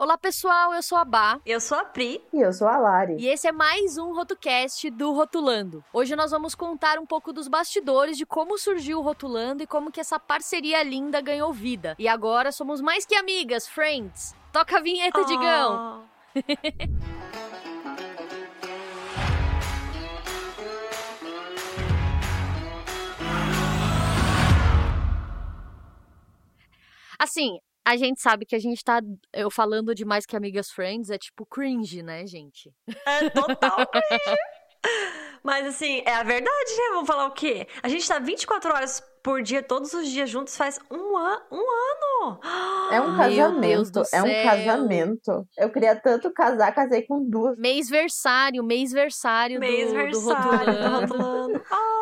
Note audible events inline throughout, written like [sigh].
Olá, pessoal, eu sou a Bá. Eu sou a Pri. E eu sou a Lari. E esse é mais um RotoCast do Rotulando. Hoje nós vamos contar um pouco dos bastidores de como surgiu o Rotulando e como que essa parceria linda ganhou vida. E agora somos mais que amigas, friends. Toca a vinheta, Oh. Digão. [laughs] Assim, a gente sabe que a gente tá. Eu falando de mais que amigas friends é tipo cringe, né, gente? É total [laughs] cringe. Mas assim, é a verdade, né? Vamos falar o quê? A gente tá 24 horas por dia, todos os dias juntos, faz um, an um ano. É um [gasps] casamento, do é um céu. casamento. Eu queria tanto casar, casei com duas. Mêsversário, mêsversário do, Mês do versário, tá Rotulando. rotulando. Ah, [laughs]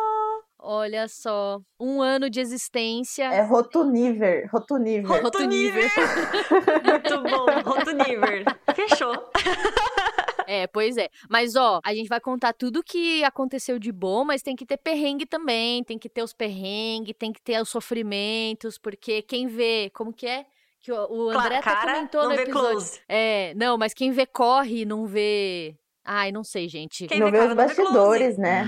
Olha só, um ano de existência. É Rotuniver, Rotuniver. Rotuniver. [laughs] Muito bom, Rotuniver. Fechou. [laughs] É, pois é. Mas ó, a gente vai contar tudo que aconteceu de bom, mas tem que ter perrengue também, tem que ter os perrengues, tem que ter os sofrimentos, porque quem vê, como que é? Que o, André até cara, comentou não no vê episódio. close. É, não, mas quem vê corre, não vê. Ai, não sei, gente. Quem não vê vê cara os não vê close. bastidores, né?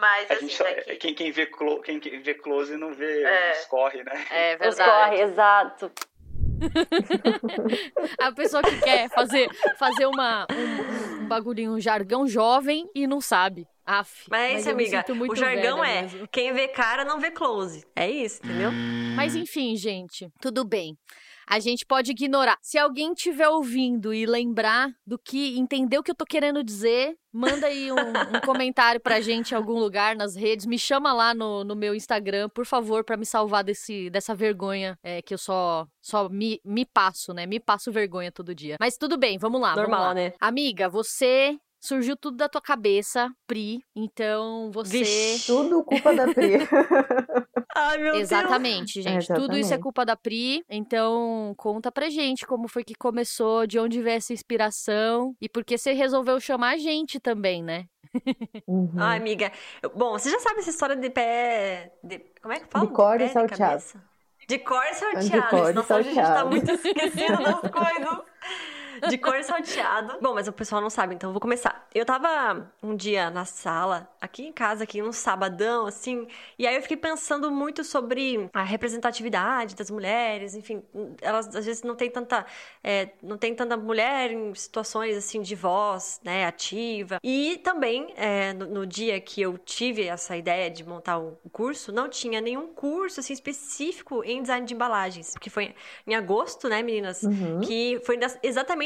Mas A assim, só- daqui... quem, quem, vê clo, quem, quem vê close não vê É. os corre, né? É Os corre, exato. [laughs] A pessoa que quer fazer, fazer uma, um, um bagulhinho, um jargão jovem e não sabe. Aff. Mas é isso, amiga. O jargão é: mesmo. quem vê cara não vê close. É isso, entendeu? Mas enfim, gente, tudo bem. A gente pode ignorar. Se alguém estiver ouvindo e lembrar do que, entender o que eu tô querendo dizer, manda aí um, um [laughs] comentário pra gente em algum lugar nas redes. Me chama lá no, no meu Instagram, por favor, pra me salvar desse, dessa vergonha é, que eu só, só me, me passo, né? Me passo vergonha todo dia. Mas tudo bem, vamos lá. vamos Normal, lá. né? Amiga, você surgiu tudo da tua cabeça, Pri. Então você. Vixe. Tudo culpa da Pri. [laughs] Ai, meu Deus. Exatamente, gente. Tudo isso é Exatamente. culpa da Pri. Então, conta pra gente como foi que começou, de onde veio essa inspiração e por que você resolveu chamar a gente também, né? Uhum. Ai, amiga. Bom, você já sabe essa história de pé. de- Como é que fala? De cor e salteado. De cor e salteado. cor e Nossa, a gente tá salteado. muito [laughs] esquecido das coisas. De cor salteado. Bom, mas o pessoal não sabe, então eu vou começar. Eu tava um dia na sala, aqui em casa, aqui num sabadão, assim, e aí eu fiquei pensando muito sobre a representatividade das mulheres, enfim, elas às vezes não tem tanta, é, não tem tanta mulher em situações, assim, de voz, né, ativa. E também, é, no, no dia que eu tive essa ideia de montar o curso, não tinha nenhum curso, assim, específico em design de embalagens, que foi em agosto, né, meninas? Uhum. Que foi das-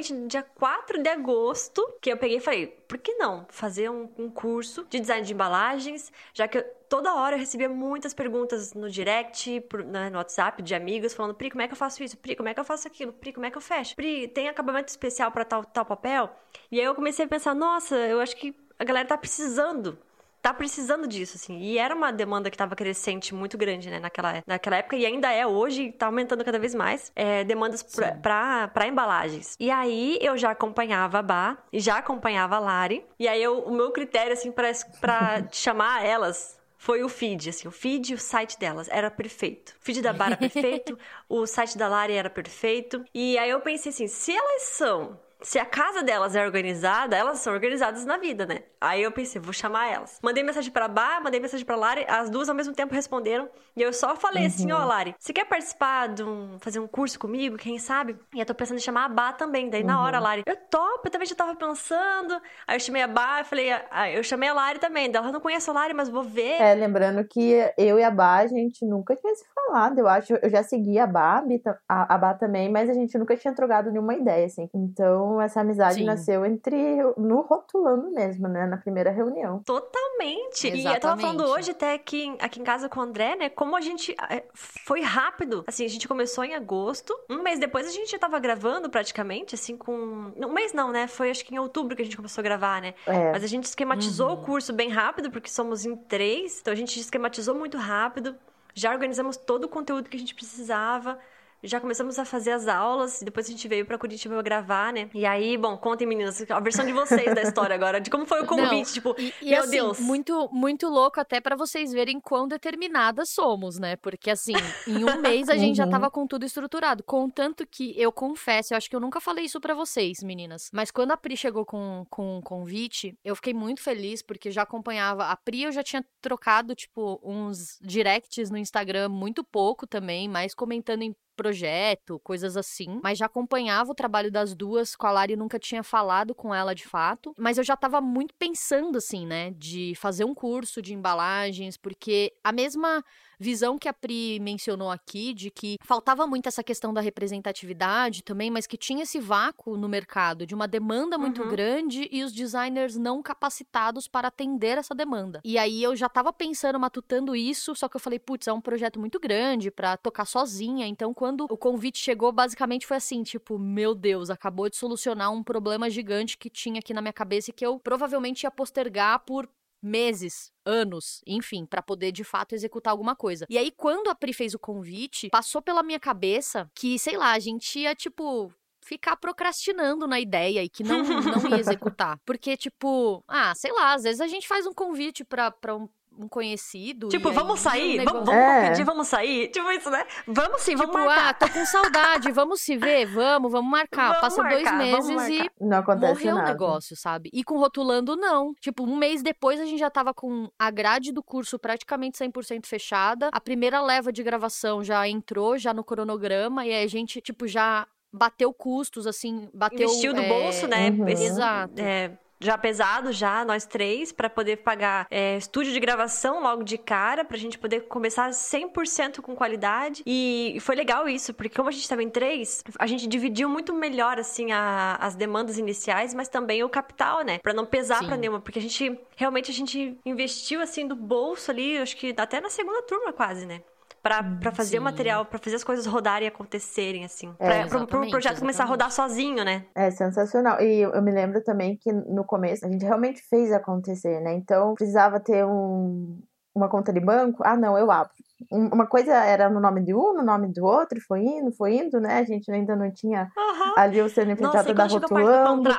exatamente no dia 4 de agosto que eu peguei e falei, por que não fazer um, um curso de design de embalagens, já que eu- toda hora eu recebia muitas perguntas no direct, por- né, no WhatsApp de amigos, falando, Pri, como é que eu faço isso? Pri, como é que eu faço aquilo? Pri, como é que eu fecho? Pri, tem acabamento especial para tal, tal papel? E aí eu comecei a pensar, nossa, eu acho que a galera tá precisando tá precisando disso, assim. E era uma demanda que tava crescente muito grande, né, naquela, naquela época, e ainda é hoje, tá aumentando cada vez mais, é, demandas pra embalagens. E aí eu já acompanhava a Bá, e já acompanhava a Lari, e aí eu- o meu critério, assim, pra, pra [laughs] chamar elas foi o feed, assim, o feed e o site delas era perfeito. O feed da Bá era [laughs] perfeito, o site da Lari era perfeito, e aí eu pensei assim, se elas são se a casa delas é organizada, elas são organizadas na vida, né? Aí eu pensei, vou chamar elas. Mandei mensagem pra Bá, mandei mensagem pra Lari, as duas ao mesmo tempo responderam. E eu só falei assim, ó, Lari, você quer participar de um. fazer um curso comigo, quem sabe? E eu tô pensando em chamar a Bá também. Daí na hora, a Lari, eu topo, eu também já tava pensando. Aí eu chamei a Bá, eu falei, ah, eu chamei a Lari também. Ela não conhece a Lari, mas vou ver. É, lembrando que eu e a Bá, a gente nunca tinha se falado. Eu acho, eu já segui a Bá, a, a Bá também, mas a gente nunca tinha trocado nenhuma ideia, assim. Então, essa amizade Sim. nasceu entre no rotulando mesmo, né? Na primeira reunião. Totalmente. E eu tava falando Exatamente. hoje até aqui, aqui em casa com o André, né? Como a gente. é, Foi rápido. Assim, a gente começou em agosto. Um mês depois a gente já tava gravando praticamente, assim, com. Um mês não, né? Foi acho que em outubro que a gente começou a gravar, né? É. Mas a gente esquematizou Uhum. o curso bem rápido, porque somos em três. Então a gente esquematizou muito rápido. Já organizamos todo o conteúdo que a gente precisava. Já começamos a fazer as aulas, e depois a gente veio pra Curitiba gravar, né? E aí, bom, contem, meninas, a versão de vocês da história agora, de como foi o [laughs] convite, Não, tipo, E, e, meu assim, Deus. muito muito louco até pra vocês verem quão determinadas somos, né? Porque assim, em um mês a gente já [laughs] Uhum. tava com tudo estruturado. Contanto que eu confesso, eu acho que eu nunca falei isso pra vocês, meninas. Mas quando a Pri chegou com, com o convite, eu fiquei muito feliz porque já acompanhava. A Pri eu já tinha trocado, tipo, uns directs no Instagram muito pouco também, mais comentando em projeto, coisas assim. Mas já acompanhava o trabalho das duas, com a Lari nunca tinha falado com ela de fato. Mas eu já tava muito pensando, assim, né, de fazer um curso de embalagens, porque a mesma visão que a Pri mencionou aqui, de que faltava muito essa questão da representatividade também, mas que tinha esse vácuo no mercado, de uma demanda muito Uhum. grande e os designers não capacitados para atender essa demanda. E aí eu já tava pensando, matutando isso, só que eu falei, putz, é um projeto muito grande pra tocar sozinha, então quando o convite chegou, basicamente foi assim, tipo, meu Deus, acabou de solucionar um problema gigante que tinha aqui na minha cabeça e que eu provavelmente ia postergar por meses, anos, enfim, pra poder de fato executar alguma coisa. E aí quando a Pri fez o convite, passou pela minha cabeça que, sei lá, a gente ia tipo ficar procrastinando na ideia e que não, não ia [laughs] executar. Porque, tipo, ah, sei lá, às vezes a gente faz um convite pra, pra um, um conhecido. Tipo, aí vamos o sair? negócio- Vamos, vamos É. pedir, vamos sair? Tipo isso, né? Vamos sim, vamos Tipo, marcar. ah, tô com saudade, vamos se ver? [laughs] Vamos, vamos marcar. Vamos Passa dois marcar, vamos meses e. Não acontece morreu o nada. negócio, sabe? E com rotulando, não. Tipo, um mês depois a gente já tava com a grade do curso praticamente 100% fechada. A primeira leva de gravação já entrou, já no cronograma. E aí a gente, tipo, já bateu custos, assim, bateu... Investiu do é, bolso, né? Uhum. Esse- Exato. é, já pesado, já, nós três, pra poder pagar é, estúdio de gravação logo de cara, pra gente poder começar 100% com qualidade. E foi legal isso, porque como a gente tava em três, a gente dividiu muito melhor, assim, a- as demandas iniciais, mas também o capital, né? Pra não pesar pra nenhuma, porque a gente, realmente, a gente investiu, assim, do bolso ali, acho que até na segunda turma quase, né? Pra, pra fazer o Sim. material, pra fazer as coisas rodarem e acontecerem, assim. É, Pra, pro, pro exatamente, projeto começar a rodar exatamente. sozinho, né? É sensacional. E eu, eu me lembro também que no começo a gente realmente fez acontecer, né? Então precisava ter um, uma conta de banco. Ah, não, eu abro. Um- Uma coisa era no nome de um, no nome do outro, foi indo, foi indo, né? A gente ainda não tinha Aham. ali o CNPJ da rotulando.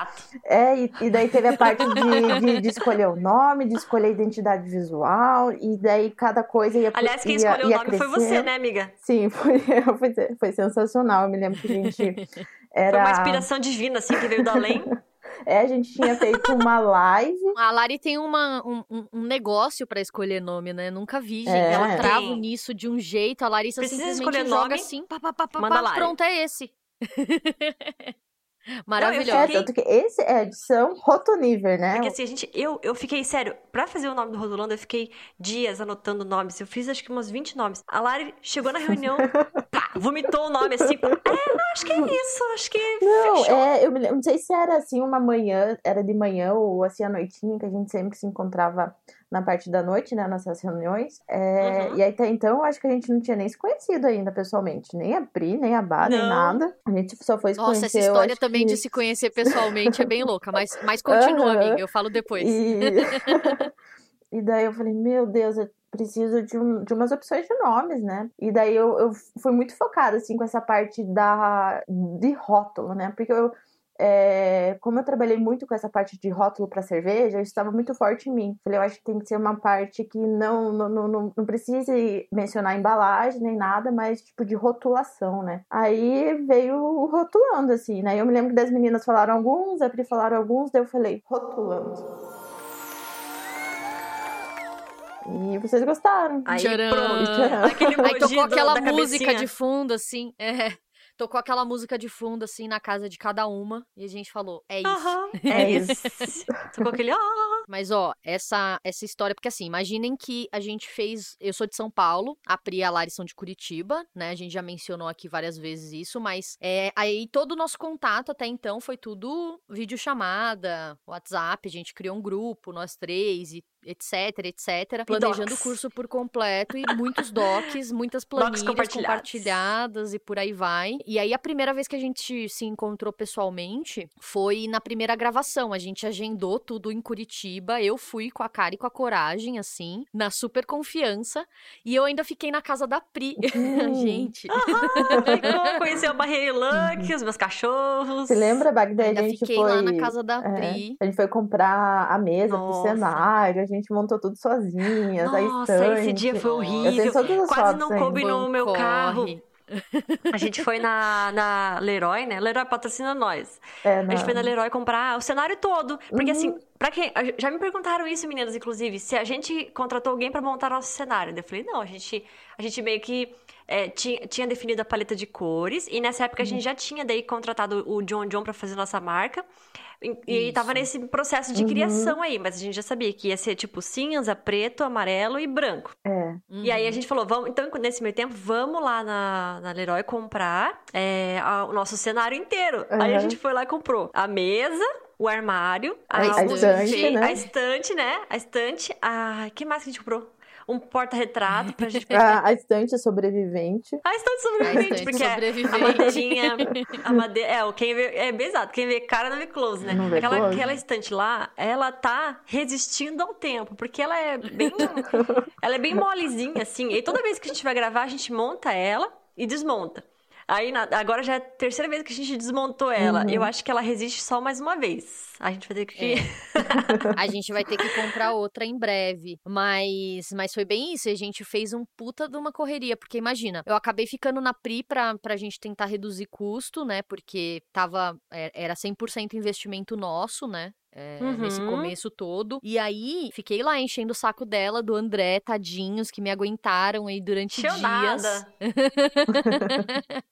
É, e, e daí teve a parte de, de, de escolher o nome, de escolher a identidade visual, e daí cada coisa ia Aliás, quem ia, escolheu o ia nome foi você, né, amiga? Sim, [laughs] foi, foi, foi sensacional. Eu me lembro que a gente era. Foi uma inspiração divina, assim, que veio do além. [laughs] É, a gente tinha feito uma live. A Lari tem uma, um, um- negócio pra escolher nome, né? Nunca vi, gente. É. Ela trava Tem. nisso de um jeito. A Larissa Precisa simplesmente escolher joga nome, assim, pá, pá, pá, pá, manda pá, pronto, é esse. [laughs] É, Maravilhoso. fiquei- tanto que esse é a edição Rotoniver, né? Porque assim, a gente, eu, eu fiquei, sério, pra fazer o nome do Rodolando, eu fiquei dias anotando nomes. Eu fiz acho que uns 20 nomes. A Lari chegou na reunião, [laughs] pá, vomitou o nome assim. pá, É, não, acho que é isso, acho que Não, fechou. é, eu me lembro, não sei se era assim uma manhã, era de manhã ou assim à noitinha, que a gente sempre se encontrava na parte da noite, né, nossas reuniões. É, Uhum. E aí, até então, eu acho que a gente não tinha nem se conhecido ainda pessoalmente, nem a Pri, nem a Bá, nem nada. A gente só foi se Nossa, conhecer, essa história também que- de se conhecer pessoalmente é bem louca, mas, mas [laughs] continua, Aham. amiga. Eu falo depois. E... [laughs] e daí eu falei, meu Deus, eu preciso de, um- de umas opções de nomes, né? E daí eu, eu fui muito focada, assim, com essa parte da, de rótulo, né? Porque eu, é, como eu trabalhei muito com essa parte de rótulo para cerveja, isso estava muito forte em mim. Falei, eu acho que tem que ser uma parte que não, não, não, não, não precise mencionar embalagem nem nada, mas tipo de rotulação, né? Aí veio rotulando, assim, né? Eu me lembro que das meninas falaram alguns, a Pri falaram alguns, daí eu falei, rotulando. E vocês gostaram. Aí Tcharam. pronto, aquele Aí tocou aquela música cabecinha. de fundo, assim. É. Tocou aquela música de fundo, assim, na casa de cada uma. E a gente falou, é isso. É é [laughs] isso. Tocou aquele, ah, Mas, ó, essa, essa história, porque assim, imaginem que a gente fez. Eu sou de São Paulo, a Pri e a Lari são de Curitiba, né? A gente já mencionou aqui várias vezes isso, mas é, aí todo o nosso contato até então foi tudo videochamada, WhatsApp, a gente criou um grupo, nós três, e, etc, etc. Planejando docs. o curso por [laughs] completo e muitos docs, muitas planilhas compartilhados. compartilhadas e por aí vai. E aí a primeira vez que a gente se encontrou pessoalmente foi na primeira gravação. A gente agendou tudo em Curitiba. Eu fui com a cara e com a coragem, assim, na super confiança. E eu ainda fiquei na casa da Pri. [laughs] Hum. gente. [laughs] Ficou, conheceu a Barreira Luck, os meus cachorros. Você lembra, Bagdá? A Ainda gente fiquei foi. lá na casa da é, Pri. a gente foi comprar a mesa Nossa. pro cenário, a gente montou tudo sozinhas, a Nossa, estante. esse dia foi horrível. Quase não coube no meu carro. A gente foi na, na Leroy, né? Leroy patrocina nós. É, A gente foi na. Leroy comprar o cenário todo. Porque Uhum. assim, pra quem. Já me perguntaram isso, meninas, inclusive, se a gente contratou alguém pra montar nosso cenário. Eu falei, não, a gente, a gente meio que é, tinha, tinha definido a paleta de cores. E nessa época a Uhum. gente já tinha daí contratado o John John pra fazer nossa marca. E, e tava nesse processo de Uhum. criação aí, mas a gente já sabia que ia ser tipo cinza, preto, amarelo e branco. É. E aí a Uhum. gente falou, vamos, então nesse meio tempo, vamos lá na, na Leroy comprar é, a- o nosso cenário inteiro. Aí a Uhum. gente foi lá e comprou a mesa, o armário, A alguns estante, né? a estante, né? A estante, a... que mais que a gente comprou? Um porta-retrato pra gente... [laughs] A, a estante sobrevivente. A estante A sobrevivente, estante porque a sobrevivente. madeirinha, a [laughs] madeira, é, o quem vê, é bem exato, quem vê cara não vê close, né? Não vê aquela, close. aquela estante lá, ela tá resistindo ao tempo, porque ela é bem, [laughs] ela é bem molezinha, assim, e toda vez que a gente vai gravar, a gente monta ela e desmonta. Aí, na- agora já é a terceira vez que a gente desmontou ela. Uhum. Eu acho que ela resiste só mais uma vez. A gente vai ter que... É. [laughs] [laughs] A gente vai ter que comprar outra em breve. Mas, mas foi bem isso. A gente fez um puta de uma correria. Porque imagina, eu acabei ficando na PRI pra, pra gente tentar reduzir custo, né? Porque tava. é- Era 100% investimento nosso, né? É, Nesse Uhum. começo todo. E aí, fiquei lá enchendo o saco dela, do André, tadinhos, que me aguentaram aí durante Encheu dias. nada. [laughs]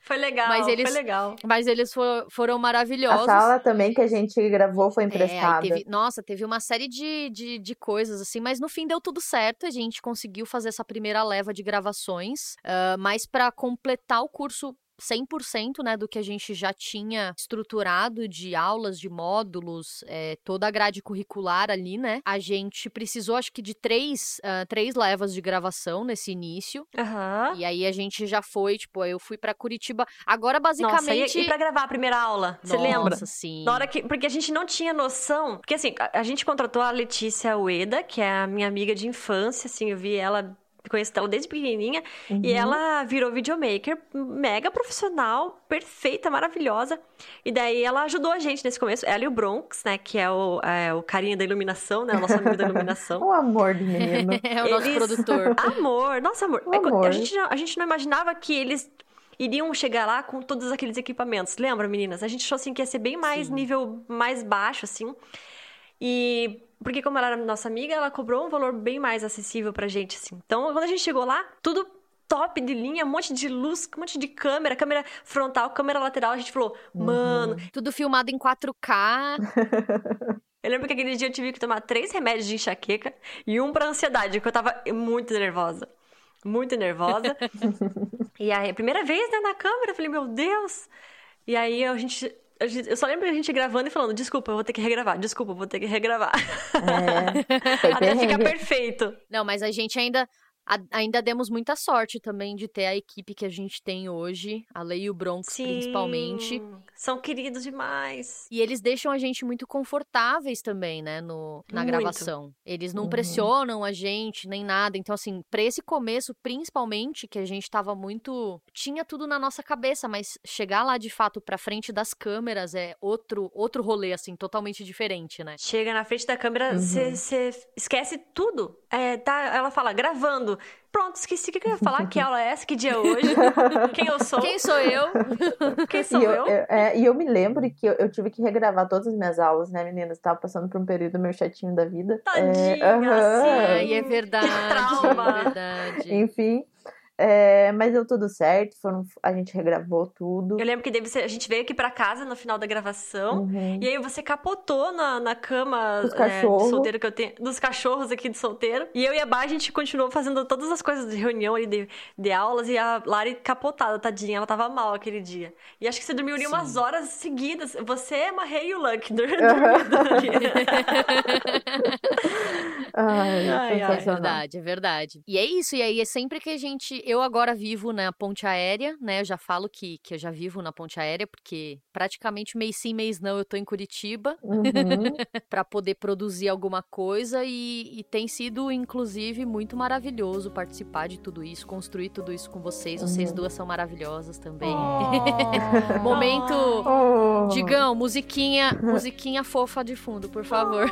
Foi legal, Mas eles- foi legal. Mas eles fo- foram A maravilhosos. sala também que a gente gravou foi É, emprestada. teve, nossa, teve uma série de, de, de coisas, assim, mas no fim deu tudo certo. A gente conseguiu fazer essa primeira leva de gravações, ah, mas para completar o curso 100%, né, do que a gente já tinha estruturado de aulas, de módulos, eh, toda a grade curricular ali, né? A gente precisou, acho que, de três, ah, três levas de gravação nesse início. Aham. E aí a gente já foi, tipo, eu fui para Curitiba. Agora, Nossa, basicamente. e, e pra gravar a primeira aula? Você Nossa, lembra? sim. Na hora que. Porque a gente não tinha noção. Porque assim, a, a gente contratou a Letícia Ueda, que é a minha amiga de infância, assim, eu vi ela. Conheço ela desde pequenininha. Uhum. E ela virou videomaker, mega profissional, perfeita, maravilhosa. E daí ela ajudou a gente nesse começo. Ela e o Bronx, né? Que é o, é, o carinha da iluminação, né? O nosso amigo da iluminação. [laughs] O amor de menino. [laughs] É o nosso Eles- produtor. [laughs] Amor, nossa, amor. É amor. A, gente não, a gente não imaginava que eles iriam chegar lá com todos aqueles equipamentos. Lembra, meninas? A gente achou assim que ia ser bem mais Sim. nível mais baixo, assim. E porque como ela era nossa amiga, ela cobrou um valor bem mais acessível pra gente, assim. Então, quando a gente chegou lá, tudo top de linha, um monte de luz, um monte de câmera, câmera frontal, câmera lateral, a gente falou, Uhum. mano, Tudo filmado em 4K. [laughs] Eu lembro que aquele dia eu tive que tomar três remédios de enxaqueca e um pra ansiedade, porque eu tava muito nervosa. Muito nervosa. [laughs] e aí, a primeira vez né, na câmera, eu falei, meu Deus! E aí a gente- Eu só lembro a gente gravando e falando, desculpa, eu vou ter que regravar, desculpa, eu vou ter que regravar. É, [laughs] Até ficar perfeito. Não, mas a gente ainda. A- ainda demos muita sorte também de ter a equipe que a gente tem hoje, a Lei e o Bronx principalmente. São queridos demais. E eles deixam a gente muito confortáveis também, né, no, na Muito. gravação. Eles não Uhum. pressionam a gente, nem nada. Então, assim, pra esse começo, principalmente, que a gente tava muito. Tinha tudo na nossa cabeça, mas chegar lá de fato pra frente das câmeras é outro, outro rolê, assim, totalmente diferente, né? Chega na frente da câmera, Uhum. você esquece tudo. É, tá, ela fala, gravando. Pronto, esqueci o que eu ia falar. Que aula é essa? Que dia é hoje? [laughs] Quem eu sou? Quem sou eu? [laughs] Quem sou E eu, eu? eu- é, e eu me lembro que eu, eu tive que regravar todas as minhas aulas, né, meninas? Tava passando por um período meio chatinho da vida. Tadinha, É, aham. sim. Ai, é verdade. trauma. É verdade. Enfim. É, mas deu tudo certo, foram, a gente regravou tudo. Eu lembro que deve ser, a gente veio aqui pra casa no final da gravação. Uhum. E aí você capotou na, na cama Dos é, cachorros. de solteiro que eu tenho. Dos cachorros aqui de solteiro. E eu e a Bá, a gente continuou fazendo todas as coisas de reunião ali, de, de aulas. E a Lari capotada, tadinha. Ela tava mal aquele dia. E acho que você dormiu ali umas Sim. horas seguidas. Você é uma Rei e o Luck. [laughs] dormindo. Ai, Ai, ai, É verdade, é verdade. E é isso, e aí é sempre que a gente. Eu agora vivo na ponte aérea, né? Eu já falo que, que eu já vivo na ponte aérea, porque praticamente mês sim, mês não, eu tô em Curitiba Uhum. [laughs] para poder produzir alguma coisa e, e tem sido, inclusive, muito maravilhoso participar de tudo isso, construir tudo isso com vocês. Vocês Uhum. duas são maravilhosas também. [laughs] Oh. Momento. Oh. Digão, musiquinha, [laughs] musiquinha fofa de fundo, por favor.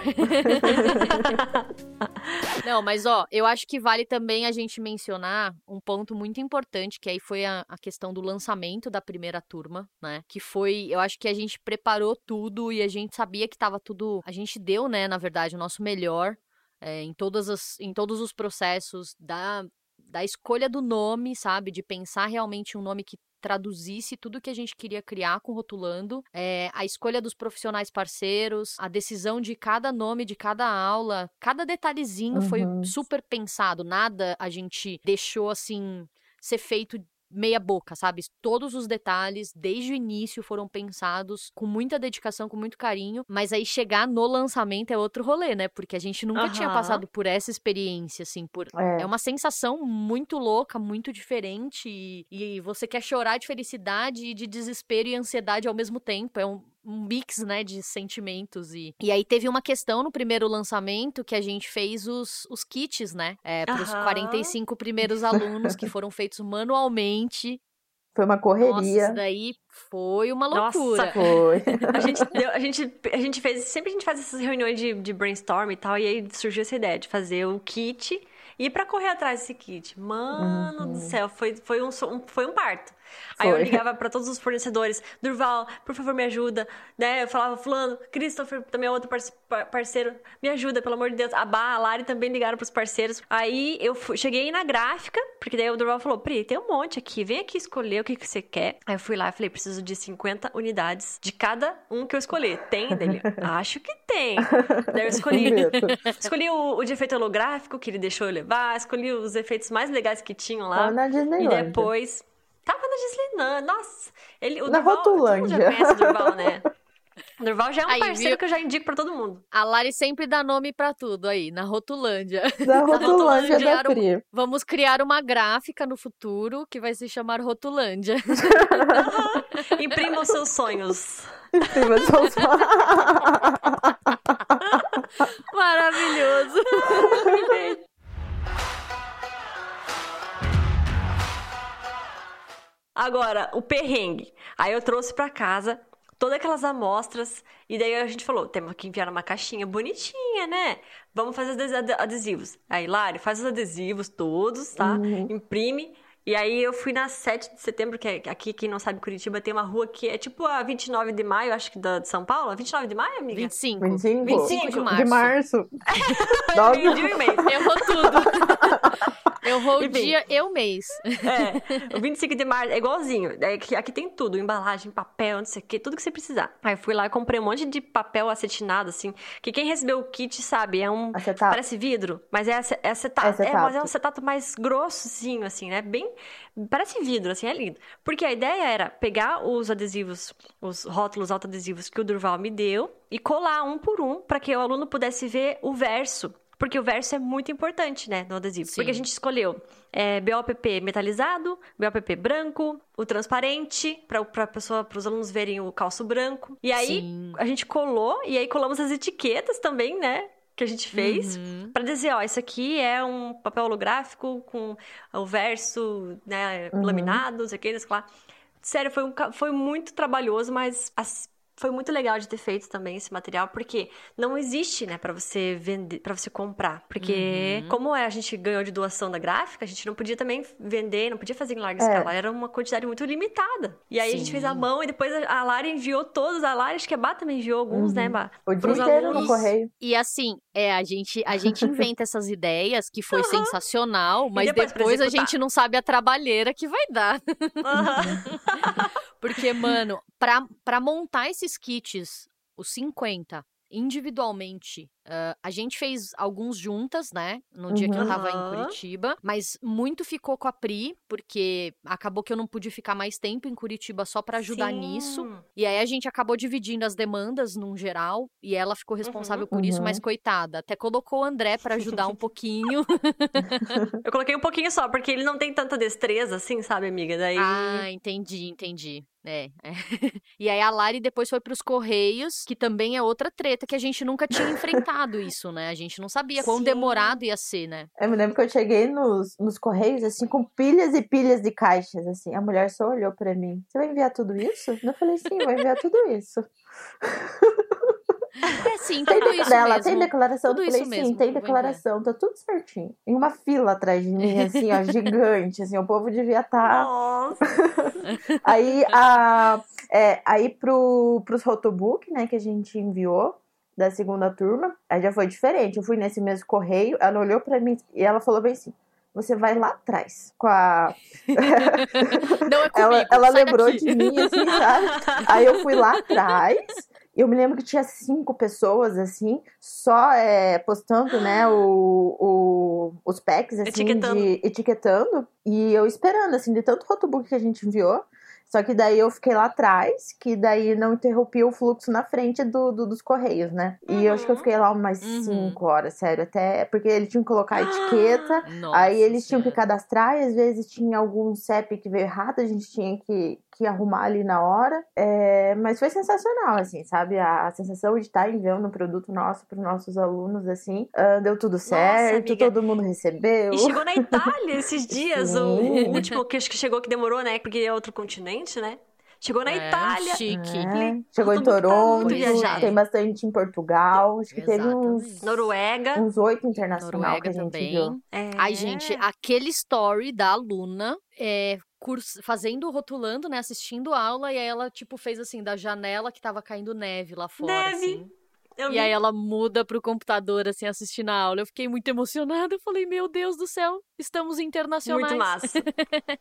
Não, mas ó, eu acho que vale também a gente mencionar um ponto muito importante, que aí foi a, a questão do lançamento da primeira turma, né? Que foi, eu acho que a gente preparou tudo e a gente sabia que tava tudo. A gente deu, né, na verdade, o nosso melhor é, em, todas as, em todos os processos da, da escolha do nome, sabe? De pensar realmente um nome que traduzisse tudo que a gente queria criar com Rotulando, é, a escolha dos profissionais parceiros, a decisão de cada nome de cada aula, cada detalhezinho foi Uhum. super pensado, nada a gente deixou assim ser feito meia boca, sabe? Todos os detalhes, desde o início, foram pensados com muita dedicação, com muito carinho, mas aí chegar no lançamento é outro rolê, né? Porque a gente nunca tinha passado por essa experiência, assim, por É. é uma sensação muito louca, muito diferente. E, e você quer chorar de felicidade e de desespero e ansiedade ao mesmo tempo. É um, um mix, né, de sentimentos. E, e aí teve uma questão no primeiro lançamento que a gente fez os, os kits, né? É, para os Aham. 45 primeiros [laughs] alunos que foram feitos manualmente. Foi uma Nossa, correria. isso daí foi uma Nossa, loucura. Foi. [laughs] A gente, deu- a gente, a gente fez, sempre a gente faz essas reuniões de, de brainstorm e tal, e aí surgiu essa ideia de fazer o kit e pra correr atrás desse kit. Mano do céu, foi, foi, um- foi um parto. Aí eu ligava pra todos os fornecedores, Durval, por favor, me ajuda. Né? Eu falava, fulano, Christopher, também é outro parce- par- parceiro, me ajuda, pelo amor de Deus. A Bá, a Lari também ligaram pros parceiros. Aí eu fui- cheguei na gráfica, porque daí o Durval falou, Pri, tem um monte aqui, vem aqui escolher o que, que você quer. Aí eu fui lá e falei, preciso de 50 unidades de cada um que eu escolhi. Tem dele? [laughs] Acho que tem. Daí eu escolhi. [laughs] Escolhi o, o de efeito holográfico que ele deixou eu levar, escolhi os efeitos mais legais que tinham lá. Tava na E Disneylandia. depois. Tava na Disneyland. Nossa, ele, o Na Durval, todo mundo Rotulândia. já conhece o Durval, né? O [laughs] Durval já é um Aí, parceiro viu? que eu já indico pra todo mundo. A Lari sempre dá nome pra tudo aí, na Rotulândia. Da Rotulândia Rotulândia da o- Pri. Vamos criar uma gráfica no futuro que vai se chamar Rotulândia. [laughs] Imprima os seus sonhos. Prima São [laughs] Maravilhoso. Agora, o perrengue. Aí eu trouxe pra casa todas aquelas amostras e daí a gente falou, temos que enviar numa caixinha bonitinha, né? Vamos fazer os ades- ade- adesivos. Aí, Lari, faz os adesivos todos, tá? Uhum. Imprime. E aí eu fui na 7 de setembro, que é aqui, quem não sabe, Curitiba tem uma rua que é tipo a 29 de maio, acho que da, de São Paulo. 29 de maio, amiga? 25. 25, 25 de março. de março. [laughs] Nossa. E mês. Errou tudo. [laughs] Errou o Enfim. dia e o mês. É, [laughs] o 25 de março é igualzinho. É que aqui tem tudo, embalagem, papel, não sei o que, tudo que você precisar. Aí eu fui lá e comprei um monte de papel acetinado, assim, que quem recebeu o kit sabe, é um... Acetato. Parece vidro, mas é, é acetato. É acetato. É, mas é um acetato mais grossozinho, assim, né? Bem... Parece vidro, assim, é lindo. Porque a ideia era pegar os adesivos, os rótulos autoadesivos que o Durval me deu e colar um por um para que o aluno pudesse ver o verso. Porque o verso é muito importante, né, no adesivo. Sim. Porque a gente escolheu é, BOPP metalizado, BOPP branco, o transparente, para pessoa, para os alunos verem o calço branco. E aí Sim. a gente colou e aí colamos as etiquetas também, né? Que a gente fez Uhum. Pra dizer, ó, isso aqui é um papel holográfico com o verso, né, Uhum. laminado, não sei o que, não sei o que lá. Sério, foi, um, foi muito trabalhoso, mas as foi muito legal de ter feito também esse material, porque não existe, né, para você vender, para você comprar. Porque, Uhum. como é, a gente ganhou de doação da gráfica, a gente não podia também vender, não podia fazer em larga É. escala. Era uma quantidade muito limitada. E aí a gente fez a Sim. mão e depois a Lara enviou todos. A Lara, acho que a Bá também enviou alguns, Uhum. né, Bá? O dia Pros inteiro no alunos. correio. E assim, é, a gente, a gente [laughs] inventa essas ideias que foi sensacional, mas depois pra depois, a gente não sabe a trabalheira que vai dar. [laughs] Porque, mano, pra, pra montar esses kits, os 50, individualmente, ah, a gente fez alguns juntas, né? No dia que eu Uhum. tava em Aham. Curitiba. Mas muito ficou com a Pri, porque acabou que eu não pude ficar mais tempo em Curitiba só pra ajudar nisso. Sim. E aí a gente acabou dividindo as demandas num geral. E ela ficou responsável por isso, Uhum. mas coitada. Até colocou o André pra ajudar um [laughs] pouquinho. [laughs] Eu coloquei um pouquinho só, porque ele não tem tanta destreza assim, sabe, amiga? Daí. Ah, entendi, entendi. É, é. [laughs] E aí a Lari depois foi pros Correios, que também é outra treta que a gente nunca tinha enfrentado isso, né? A gente não sabia quão Sim. demorado ia ser, né? Eu me lembro que eu cheguei nos, nos correios, assim, com pilhas e pilhas de caixas, assim. A mulher só olhou pra mim. Você vai enviar tudo isso? Eu falei, sim, vou enviar tudo isso. [laughs] É sim, Tem tudo isso dela, mesmo. tem declaração? Tudo falei, isso sim, mesmo, tem declaração, tá tudo certinho. Em uma fila atrás de mim, assim, ó, gigante, assim, o povo devia estar... [laughs] Nossa. Aí, a, é, aí pro, pros rotobook, né, que a gente enviou da segunda turma, aí já foi diferente. Eu fui nesse mesmo correio, ela olhou pra mim e ela falou bem assim, você vai lá atrás com a... [laughs] Não é comigo, ela ela lembrou daqui. de mim, assim, sabe? [laughs] Aí eu fui lá atrás. Eu me lembro que tinha cinco pessoas, assim, só é, postando, né, o, o- os packs, [gasps] assim, Etiquetando. de etiquetando. E eu esperando, assim, de tanto rotobook que a gente enviou. Só que daí eu fiquei lá atrás, que daí não interrompia o fluxo na frente do, do- dos correios, né? E eu acho que eu Uhum. fiquei lá umas Uhum. cinco horas, sério, até porque eles tinham que colocar a etiqueta. Nossa [gasps] Aí eles tinham que cadastrar e às vezes tinha algum CEP que veio errado, a gente tinha que, que arrumar ali na hora. É, mas foi sensacional, assim, sabe? A, a sensação de estar enviando um produto nosso para os nossos alunos, assim, ah, deu tudo certo, amiga. todo mundo recebeu. E chegou na Itália esses [laughs] dias, o, o último que acho que chegou que demorou, né? Porque é outro continente, né? Chegou na É, Itália. Chique. É, chegou em tá Toronto, viajado. tem bastante em Portugal, acho que teve uns, Exatamente. Noruega. uns oito internacional Noruega que a gente também. viu. É. Ai, gente, aquele story da aluna é, curs- fazendo, rotulando, né? Assistindo aula, e aí ela, tipo, fez assim, da janela que tava caindo neve lá fora. Neve. assim. Eu E vi. aí ela muda pro computador, assim, assistindo a aula. Eu fiquei muito emocionada. Eu falei, meu Deus do céu, estamos internacionais. Muito massa.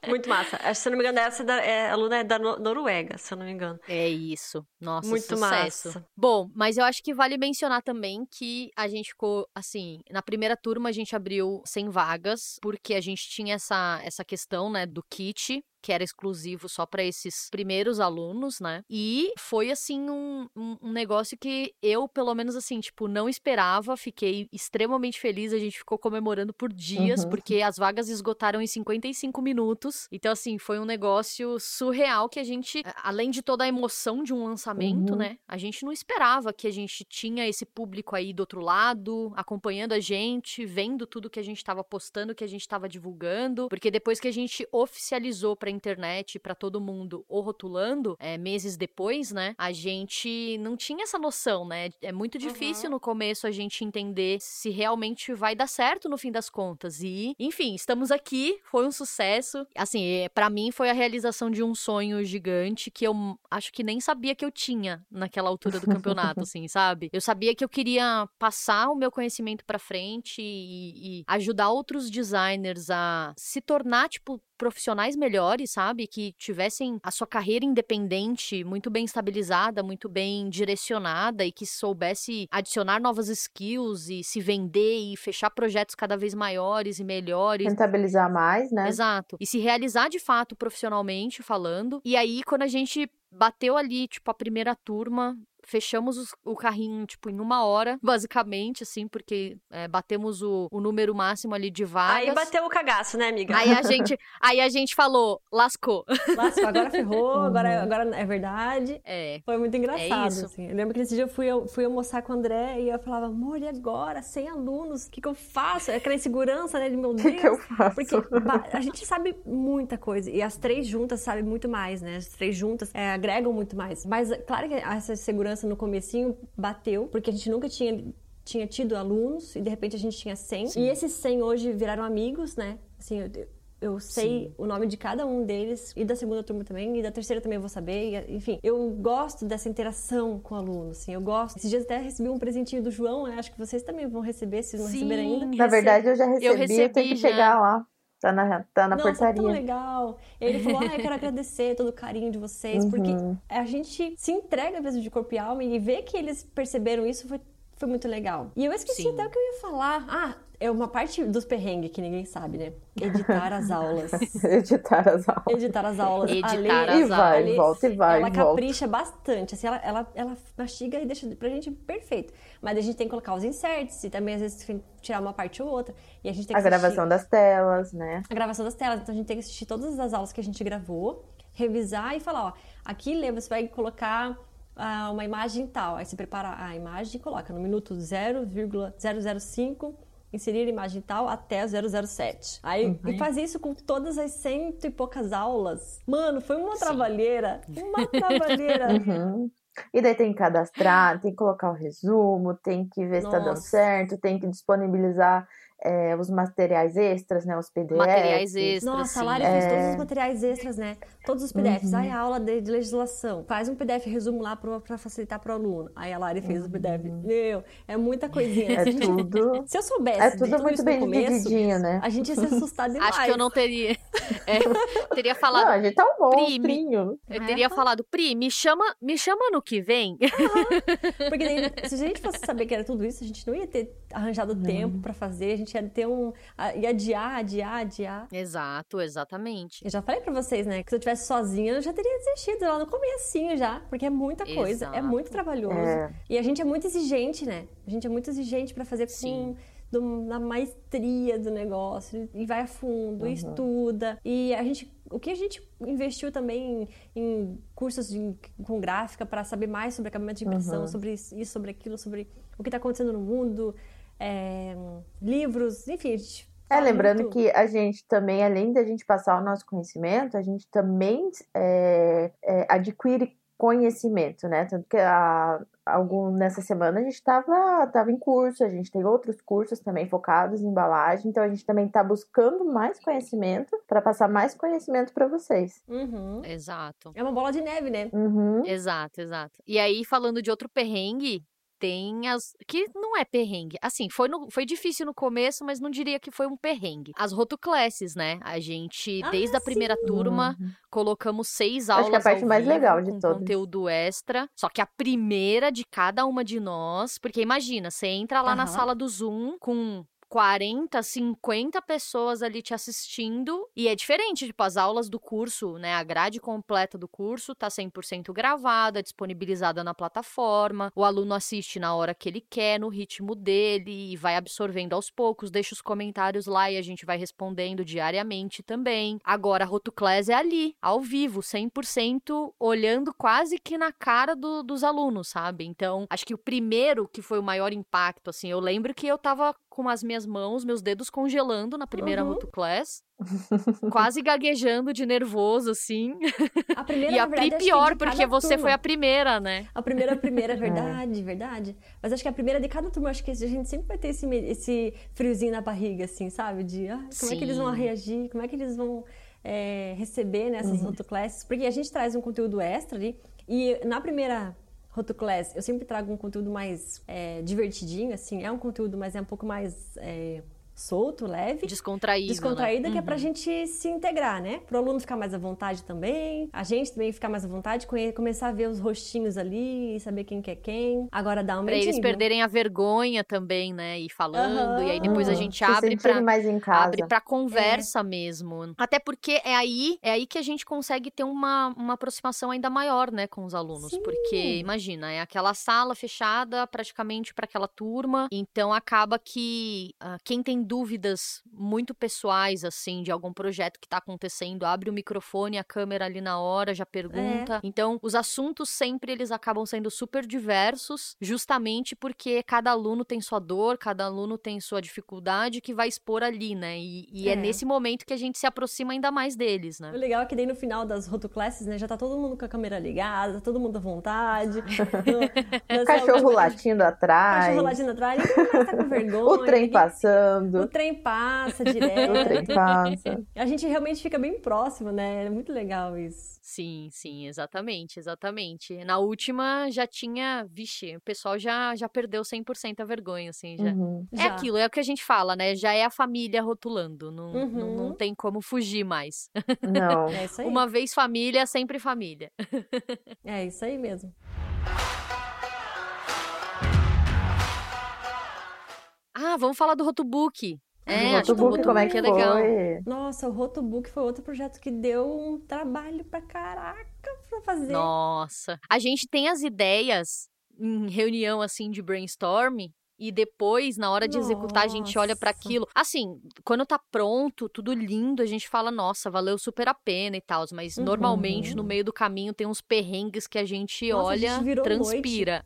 Muito massa. Acho se eu não me engano, essa é da, é, a aluna é da No- Noruega, se eu não me engano. É isso. Nossa, Muito sucesso. massa. Bom, mas eu acho que vale mencionar também que a gente ficou, assim, na primeira turma a gente abriu 100 vagas, porque a gente tinha essa, essa questão, né, do kit, que era exclusivo só para esses primeiros alunos, né? E foi, assim, um, um, um negócio que eu, pelo menos, assim, tipo, não esperava. Fiquei extremamente feliz. A gente ficou comemorando por dias, Uhum. porque as vagas esgotaram em 55 minutos. Então, assim, foi um negócio surreal que a gente, além de toda a emoção de um lançamento, Uhum. né? A gente não esperava que a gente tinha esse público aí do outro lado, acompanhando a gente, vendo tudo que a gente estava postando, que a gente estava divulgando. Porque depois que a gente oficializou pra internet, pra todo mundo, o rotulando, é, meses depois, né? A gente não tinha essa noção, né? É muito difícil no começo a gente entender se realmente vai dar certo no fim das contas. E, enfim, estamos aqui, foi um sucesso. Assim, é, para mim foi a realização de um sonho gigante que eu acho que nem sabia que eu tinha naquela altura do campeonato, [laughs] assim, sabe? Eu sabia que eu queria passar o meu conhecimento pra frente e, e ajudar outros designers a se tornar, tipo, profissionais melhores, sabe? Que tivessem a sua carreira independente muito bem estabilizada, muito bem direcionada e que soubesse adicionar novas skills e se vender e fechar projetos cada vez maiores e melhores. Rentabilizar mais, né? Exato. E se realizar de fato profissionalmente falando. E aí, quando a gente bateu ali, tipo, a primeira turma, fechamos os- o carrinho, tipo, em uma hora, basicamente, assim, porque é, batemos o, o número máximo ali de vagas. Aí bateu o cagaço, né, amiga? Aí a [laughs] gente, aí a gente falou, lascou. Lascou, agora ferrou, [laughs] agora, Uhum. agora é verdade. É. Foi muito engraçado, isso. assim. Eu lembro que nesse dia eu fui, eu fui almoçar com o André e eu falava, amor, e agora? Sem alunos, o que, que eu faço? É Aquela insegurança, né, de meu O Deus. [laughs] que, que eu faço? Porque a gente sabe muita coisa. E as três juntas sabem muito mais, né? As três juntas é, agregam muito mais. Mas, é claro que essa segurança no comecinho bateu, porque a gente nunca tinha, tinha tido alunos e, de repente, a gente tinha 100. E esses 100 hoje viraram amigos, né? Assim, eu, eu sei o nome de cada um deles, e da segunda turma também, e da terceira também eu vou saber. e, enfim, eu gosto dessa interação com o aluno, assim. Eu gosto. Esses dias até recebi um presentinho do João, né? Acho que vocês também vão receber, se não receberam ainda. Na verdade, eu já recebi, eu, recebi tenho que já. pegar lá. Tá na, tá na Nossa, portaria. tão legal. Ele falou, ah, eu quero agradecer todo o carinho de vocês, [laughs] porque Uhum. a gente se entrega mesmo de corpo e alma e ver que eles perceberam isso foi, foi muito legal. E eu esqueci Sim. até o que eu ia falar. Ah, é uma parte dos perrengues que ninguém sabe, né? Editar as aulas. [laughs] Editar as aulas. Editar as aulas. Editar A Lê- as E vai, volta e vai, Ela volta. capricha bastante, assim, ela, ela, ela mastiga e deixa pra gente perfeito. Mas a gente tem que colocar os inserts e também às vezes tem que tirar uma parte ou outra. E a gente tem que A assistir gravação das telas, né? a gravação das telas. Então a gente tem que assistir todas as aulas que a gente gravou, revisar e falar, ó, aqui Lê, você vai colocar ah, uma imagem tal. Aí você prepara a imagem e coloca no minuto 0,005 inserir a imagem tal até o 007. Aí e faz isso com todas as cento e poucas aulas. Mano, foi uma trabalheira, uma [laughs] trabalheira. Uhum. E daí tem que cadastrar, tem que colocar o resumo, tem que ver se tá dando Nossa. certo, tem que disponibilizar é, os materiais extras, né? Os PDFs. Materiais extras. Nossa, a. Lari É. fez todos os materiais extras, né? Todos os PDFs. Uhum. Aí a aula de, de legislação. Faz um PDF resumo lá pra, pra facilitar pro aluno. Aí a Lari fez o PDF. Meu, é muita coisinha. Uhum. É [laughs] tudo, Se eu soubesse é de tudo muito isso bem no começo, divididinho, né? a gente ia se assustar [laughs] demais. Acho que eu não teria. [laughs] É, teria Não, falado. a gente tá um Pri, me- monstrinho. Eu teria falado, Pri, me chama, me chama no que vem. Porque daí, se a gente fosse saber que era tudo isso, a gente não ia ter arranjado tempo pra fazer. A gente ia ter um... ia adiar, adiar, adiar. Exato, exatamente. Eu já falei pra vocês, né? Que se eu tivesse sozinha, eu já teria desistido lá no comecinho já. Porque é muita coisa, é Exato. muito trabalhoso. É. E a gente é muito exigente, né? A gente é muito exigente pra fazer com Sim. do- na maestria do negócio e vai a fundo, Uhum. estuda. E a gente, o que a gente investiu também em, em cursos de- com gráfica para saber mais sobre acabamento de impressão, Uhum. sobre isso, sobre aquilo, sobre o que está acontecendo no mundo, é, livros, enfim. A gente É, lembrando que a gente também, além da gente passar o nosso conhecimento, a gente também é, é, adquire conhecimento, né? Tanto que a, algum, nessa semana a gente estava tava em curso, a gente tem outros cursos também focados em embalagem, então a gente também está buscando mais conhecimento para passar mais conhecimento para vocês. Uhum. Exato. É uma bola de neve, né? Uhum. Exato, exato. E aí, falando de outro perrengue, tem as. Que não é perrengue. Assim, foi, no... foi difícil no começo, mas não diria que foi um perrengue. As rotoclasses, né? A gente, Ah, desde a primeira turma, Uhum. colocamos seis Acho aulas. que é a parte mais legal de todas. conteúdo extra. Só que a primeira de cada uma de nós. Porque imagina, você entra lá na Aham. sala do Zoom com 40, 50 pessoas ali te assistindo. E é diferente, tipo, as aulas do curso, né? A grade completa do curso tá 100% gravada, disponibilizada na plataforma. O aluno assiste na hora que ele quer, no ritmo dele, e vai absorvendo aos poucos. Deixa os comentários lá e a gente vai respondendo diariamente também. Agora, a Rotoclass é ali, ao vivo, 100%, olhando quase que na cara do- dos alunos, sabe? Então, acho que o primeiro que foi o maior impacto, assim, eu lembro que eu tava com as minhas mãos, meus dedos congelando na primeira Uhum. Rotoclass, [laughs] quase gaguejando de nervoso, assim. A primeira, e a Pri pior, porque você turma. foi a primeira, né? A primeira, a primeira, [laughs] é verdade, verdade. Mas acho que a primeira de cada turma, acho que a gente sempre vai ter esse, esse friozinho na barriga, assim, sabe? De ah, como é que eles vão Sim. reagir, como é que eles vão é, receber nessas Uhum. rotoclasses. Porque a gente traz um conteúdo extra ali. E na primeira rotoclass, eu sempre trago um conteúdo mais é, divertidinho, assim. É um conteúdo, mas é um pouco mais... é, solto, leve. Descontraído. Descontraído, né? que é pra Uhum. gente se integrar, né? Pro aluno ficar mais à vontade também, a gente também ficar mais à vontade, começar a ver os rostinhos ali, saber quem que é quem. Agora dá um Pra eles perderem a vergonha também, né? E falando. E aí depois a Uhum. gente Se abre pra. mais em casa. Abre pra conversa mesmo. Até porque é aí, é aí que a gente consegue ter uma, uma aproximação ainda maior, né, com os alunos. Sim. Porque, imagina, é aquela sala fechada praticamente para aquela turma. Então acaba que ah, quem tem dúvidas muito pessoais, assim, de algum projeto que tá acontecendo, abre o microfone, a câmera ali na hora, já pergunta. Então, os assuntos sempre eles acabam sendo super diversos, justamente porque cada aluno tem sua dor, cada aluno tem sua dificuldade que vai expor ali, né? E, e é. É. nesse momento que a gente se aproxima ainda mais deles, né? O legal é que daí no final das rotoclasses, né, já tá todo mundo com a câmera ligada, tá todo mundo à vontade. [laughs] No- nas Cachorro aulas- latindo atrás. Cachorro latindo atrás, tá com vergonha. [laughs] O trem ninguém- passando. [laughs] O trem passa direto. O trem passa. A gente realmente fica bem próximo, né? É muito legal isso. Sim, sim, exatamente, exatamente. Na última já tinha, vixe, o pessoal já, já perdeu 100% a vergonha, assim, já. Uhum. É Já. aquilo, é o que a gente fala, né? Já é a família rotulando, não, não, Uhum. não tem como fugir mais. Não. É isso aí. Uma vez família, sempre família. É isso aí mesmo. Ah, vamos falar do Rotobook. É, o acho que o notebook, como é que é legal. foi? Nossa, o Rotobook foi outro projeto que deu um trabalho pra caraca pra fazer. Nossa. A gente tem as ideias em reunião assim de brainstorm e depois, na hora de executar, a gente olha pra Nossa. aquilo. Assim, quando tá pronto, tudo lindo, a gente fala, nossa, valeu super a pena e tal. Mas Uhum. normalmente no meio do caminho tem uns perrengues que a gente Nossa, a olha, gente virou transpira.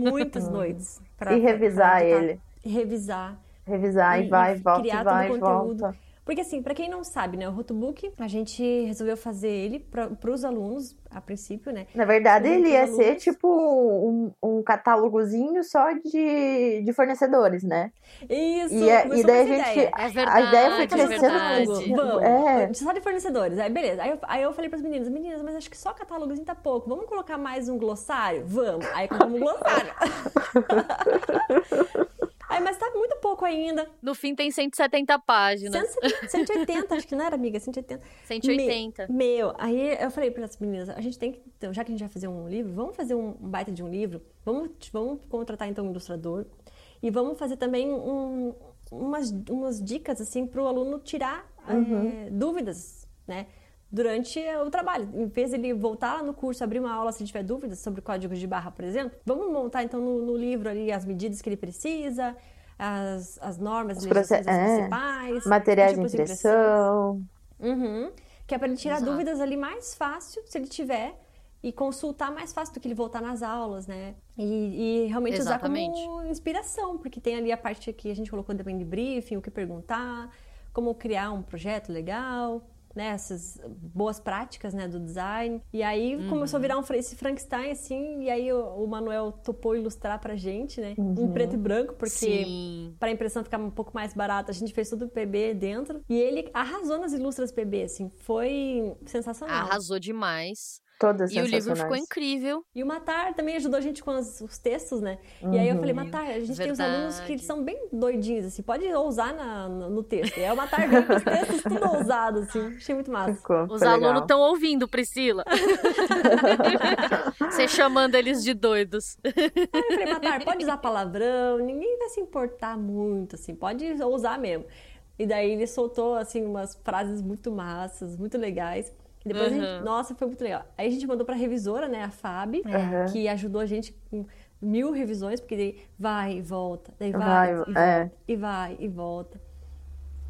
Muitas [laughs] noites. pra- E revisar pra ele. Revisar. Revisar E- e vai, e volta, criar e todo o vai, conteúdo. volta. Porque assim, pra quem não sabe, né, o Rotobook, a gente resolveu fazer ele para os alunos, a princípio, né? Na verdade, ele ia pros ser alunos. tipo um, um catálogozinho só de, de fornecedores, né? Isso, E, é- e daí a gente. ideia. É A verdade, ideia foi é crescendo. verdade. Vamos, É. só de fornecedores. Aí, beleza. Aí eu, aí eu falei pras meninas, meninas, mas acho que só catálogozinho tá pouco. Vamos colocar mais um glossário? Vamos. Aí colocamos um glossário. [laughs] aí, mas tá muito pouco ainda. No fim tem 170 páginas. 170, 180, [laughs] acho que não era, amiga? 180. 180. Me- meu, aí eu falei para as meninas, a gente tem que, então, já que a gente vai fazer um livro, vamos fazer um, baita de um livro, vamos, vamos contratar então um ilustrador e vamos fazer também um- umas, umas dicas assim para o aluno tirar eh, dúvidas, né? Durante eh, o trabalho. Em vez de ele voltar lá no curso, abrir uma aula se ele tiver dúvidas sobre códigos de barra, por exemplo, vamos montar então no, no livro ali as medidas que ele precisa, as, as normas, Os legislações é, principais, Materiais de impressão. Uhum. Que é para ele tirar Exato. dúvidas ali mais fácil, se ele tiver, e consultar mais fácil do que ele voltar nas aulas, né? E, e realmente Exatamente. usar como inspiração, porque tem ali a parte que a gente colocou também de briefing, o que perguntar, como criar um projeto legal, né? Essas boas práticas, né, do design. E aí Uhum. começou a virar um, esse Frankenstein, assim, e aí o, o Manuel topou ilustrar pra gente, né? Em preto e branco, porque Sim. para a impressão ficar um pouco mais barata, a gente fez tudo PB dentro. E ele arrasou nas ilustras PB, assim, foi sensacional. Arrasou demais. Todas E o livro ficou incrível. E o Matar também ajudou a gente com as- os textos, né? E aí eu Uhum. falei, Matar, a gente tem uns alunos que Verdade. são bem doidinhos, assim, pode ousar na- no, no texto. E aí o Matar veio com os textos tudo ousado, assim. Achei muito massa. Ficou, Os alunos estão ouvindo, Priscila. [laughs] Você chamando eles de doidos. Aí eu falei, Matar, pode usar palavrão, ninguém vai se importar muito, assim, pode usar mesmo. E daí ele soltou, assim, umas frases muito massas, muito legais. Depois a Uhum. gente, nossa, foi muito legal. Aí a gente mandou pra revisora, né, a Fábio, Uhum. que ajudou a gente com mil revisões, porque daí vai e volta, daí vai, Vai, e volta, é. e vai e volta.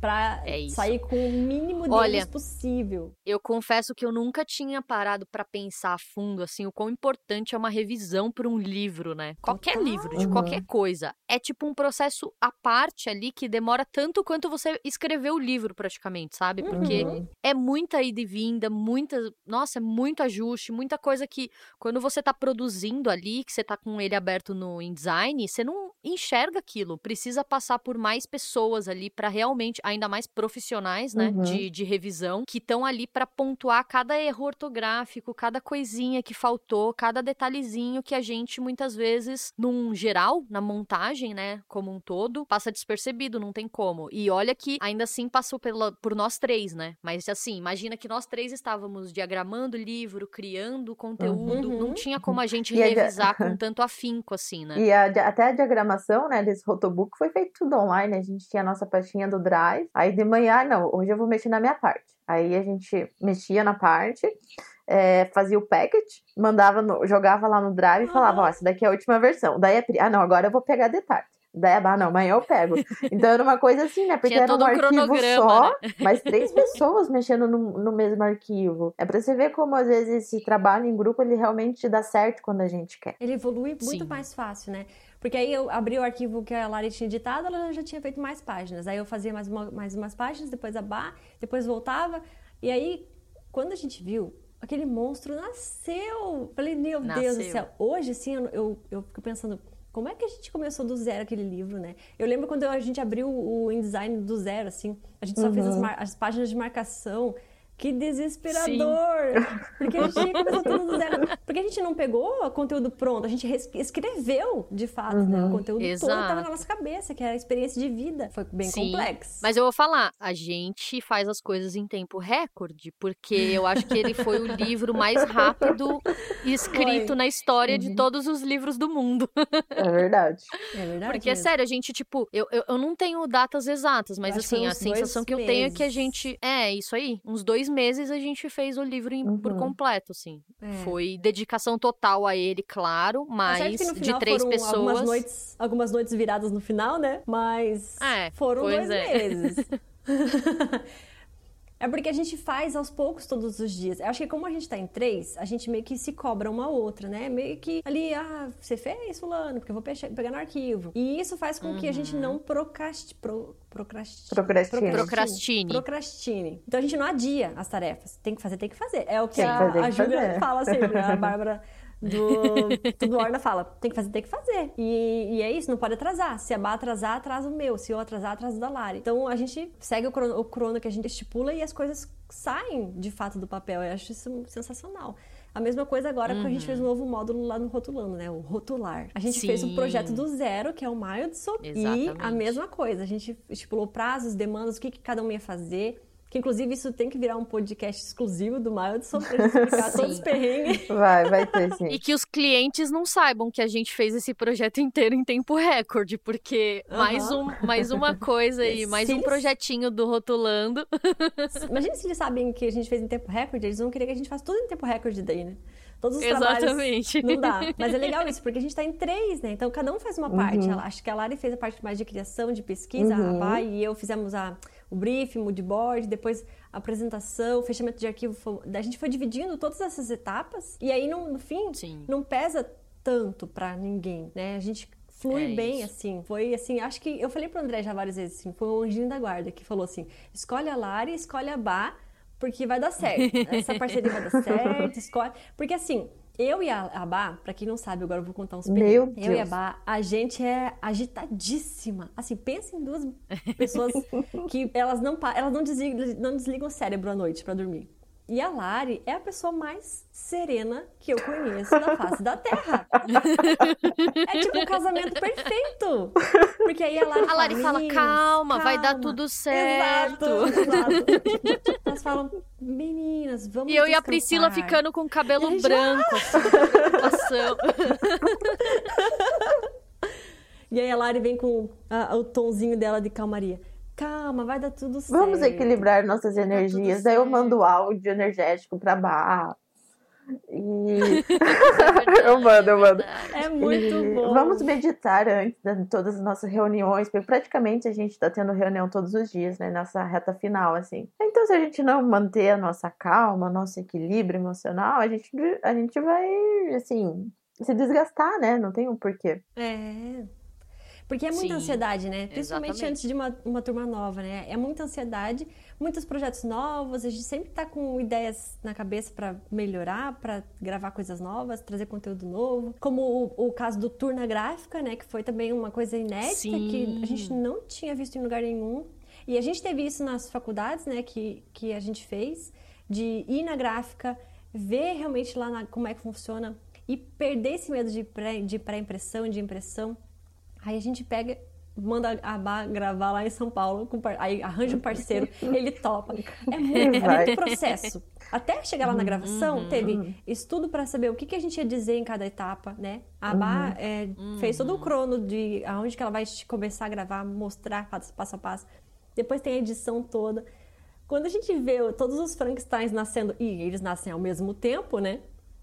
Pra É sair com o mínimo deles Olha, possível. Eu confesso que eu nunca tinha parado pra pensar a fundo assim o quão importante é uma revisão para um livro, né? Qualquer Total. livro, de qualquer coisa. É tipo um processo à parte ali que demora tanto quanto você escrever o livro praticamente, sabe? Porque Uhum. é muita ida e vinda, muita, nossa, é muito ajuste, muita coisa que quando você tá produzindo ali, que você tá com ele aberto no InDesign, você não enxerga aquilo, precisa passar por mais pessoas ali pra realmente ainda mais profissionais, né, Uhum. de, de revisão, que estão ali pra pontuar cada erro ortográfico, cada coisinha que faltou, cada detalhezinho que a gente muitas vezes, num geral, na montagem, né, como um todo, passa despercebido, não tem como. E olha que ainda assim passou pela, por nós três, né? Mas assim, imagina que nós três estávamos diagramando o livro, criando conteúdo, Uhum. não tinha como a gente E a revisar com [laughs] tanto afinco assim, né? E a até a diagramação, né, desse rotobook foi feito tudo online. A gente tinha a nossa pastinha do Drive. Aí de manhã, não, hoje eu vou mexer na minha parte. Aí a gente mexia na parte, é, fazia o packet, mandava no- jogava lá no Drive e falava, ó, essa daqui é a última versão. Daí a Pri, ah, não, agora eu vou pegar detalhe. Daí a Bá, não, amanhã eu pego. [laughs] Então era uma coisa assim, né? Porque Tinha era um um arquivo só, né? [laughs] mas três pessoas mexendo no, no mesmo arquivo. É pra você ver como às vezes esse trabalho em grupo ele realmente dá certo quando a gente quer. Ele evolui muito Sim. mais fácil, né? Porque aí eu abri o arquivo que a Lari tinha editado, ela já tinha feito mais páginas. Aí eu fazia mais, uma- mais umas páginas, depois a Bá, depois voltava. E aí, quando a gente viu, aquele monstro nasceu. Falei, meu Deus do Nasceu. céu. Hoje, assim, eu, eu, eu fico pensando, como é que a gente começou do zero aquele livro, né? Eu lembro quando a gente abriu o InDesign do zero, assim, a gente só fez as, Uhum. as páginas de marcação. Que desesperador! [laughs] Porque a gente tudo do zero. Porque a gente não pegou o conteúdo pronto, a gente escreveu de fato, né? O conteúdo todo Exato. estava na nossa cabeça, que era a experiência de vida. Foi bem Sim, complexo. Mas eu vou falar, a gente faz as coisas em tempo recorde, porque eu acho que ele foi o livro mais rápido [laughs] escrito Foi. na história Uhum. de todos os livros do mundo. É verdade. É verdade. Porque, mesmo. sério, a gente, tipo, eu, eu, eu não tenho datas exatas, mas acho assim, a sensação que eu tenho é que a meses. gente. É, isso aí. Uns dois meses a gente fez o livro em- por Uhum. completo, assim. É. Foi dedicação total a ele, claro, mas de três pessoas. Algumas noites, algumas noites viradas no final, né? Mas É, foram dois é. meses. [laughs] É porque a gente faz aos poucos todos os dias. Eu acho que como a gente tá em três, a gente meio que se cobra uma outra, né? Meio que ali, ah, você fez, fulano, porque eu vou pegar no arquivo. E isso faz com que a gente Uhum. não procrasti, pro, procrasti, Procrastine. Procrastine. Procrastine. Então a gente não adia as tarefas. Tem que fazer, tem que fazer. É o que Tem que a, fazer, a Júlia fala sempre, a Bárbara do Tudo Orna fala, tem que fazer, tem que fazer. E, e é isso, não pode atrasar. Se a Bá atrasar, atrasa o meu. Se eu atrasar, atrasa o da Lari. Então a gente segue o crono, o crono que a gente estipula e as coisas saem de fato do papel. Eu acho isso sensacional. A mesma coisa agora que a gente fez um novo módulo lá no Rotulando, né? O Rotular. A gente fez um Sim. projeto do zero, que é o Mildson. E a mesma coisa. A gente estipulou prazos, demandas, o que, que cada um ia fazer. Que inclusive isso tem que virar um podcast exclusivo do Mildson pra gente explicar [laughs] todos os perrengues. Vai, vai ter sim. E que os clientes não saibam que a gente fez esse projeto inteiro em tempo recorde, porque mais, um, mais uma coisa aí, mais Se um eles- projetinho do Rotulando. Imagina se eles sabem que a gente fez em tempo recorde, eles vão querer que a gente faça tudo em tempo recorde daí, né? Todos os trabalhos. Exatamente. Não dá. Mas é legal isso, porque a gente tá em três, né? Então cada um faz uma parte. Uhum. Ela- Acho que a Lari fez a parte mais de criação, de pesquisa, Uhum. a Pai e eu fizemos a, o briefing, o moodboard, depois a apresentação, o fechamento de arquivo. A gente foi dividindo todas essas etapas. E aí, no, no fim, Sim. não pesa tanto pra ninguém, né? A gente flui É bem, isso. assim. Foi assim, acho que eu falei pro André já várias vezes, assim, foi um anjinho da guarda que falou assim: escolhe a Lari, escolhe a Bá, porque vai dar certo. [laughs] Essa parceria vai dar certo, escolhe. Porque assim. Eu e a a Bá, pra quem não sabe, agora eu vou contar uns Meu perrengues. Eu e a Deus. Bá, a gente é agitadíssima. Assim, pensa em duas pessoas [laughs] que elas não, elas não, desligam, não desligam o cérebro à noite pra dormir. E a Lari é a pessoa mais serena que eu conheço na face da Terra. É tipo um casamento perfeito. Porque aí a Lari, A Lari fala, "Meninas, calma, vai dar calma." tudo certo. Exato, exato. Elas falam, meninas, vamos E eu e a Priscila descansar." ficando com o cabelo E branco, assim. [laughs] E aí a Lari vem com a- o tonzinho dela de calmaria. Calma, vai dar tudo certo. Vamos equilibrar nossas energias. Daí eu mando áudio energético pra Bar. E É [laughs] Eu mando, eu mando. verdade. É muito E bom. Vamos meditar antes de todas as nossas reuniões, porque praticamente a gente está tendo reunião todos os dias, né? Nessa reta final, assim. Então, se a gente não manter a nossa calma, nosso equilíbrio emocional, a gente, a gente vai, assim, se desgastar, né? Não tem um porquê. É. Porque é muita Sim, ansiedade, né? Principalmente exatamente. antes de uma, uma turma nova, né? É muita ansiedade, muitos projetos novos, a gente sempre tá com ideias na cabeça para melhorar, para gravar coisas novas, trazer conteúdo novo. Como o, o caso do Turna Gráfica, né? Que foi também uma coisa inédita Sim. que a gente não tinha visto em lugar nenhum. E a gente teve isso nas faculdades, né, que, que a gente fez, de ir na gráfica, ver realmente lá na, como é que funciona e perder esse medo de pré, de pré-impressão, de impressão. Aí a gente pega manda a Bá gravar lá em São Paulo, aí arranja um parceiro, [laughs] ele topa. É muito, é muito processo. Até chegar lá na gravação, uhum, teve uhum. estudo para saber o que, que a gente ia dizer em cada etapa, né? A Bá uhum. é, fez todo o uhum. crono de aonde que ela vai começar a gravar, mostrar passo a passo. Depois tem a edição toda. Quando a gente vê todos os Frankensteins nascendo, e eles nascem ao mesmo tempo, né?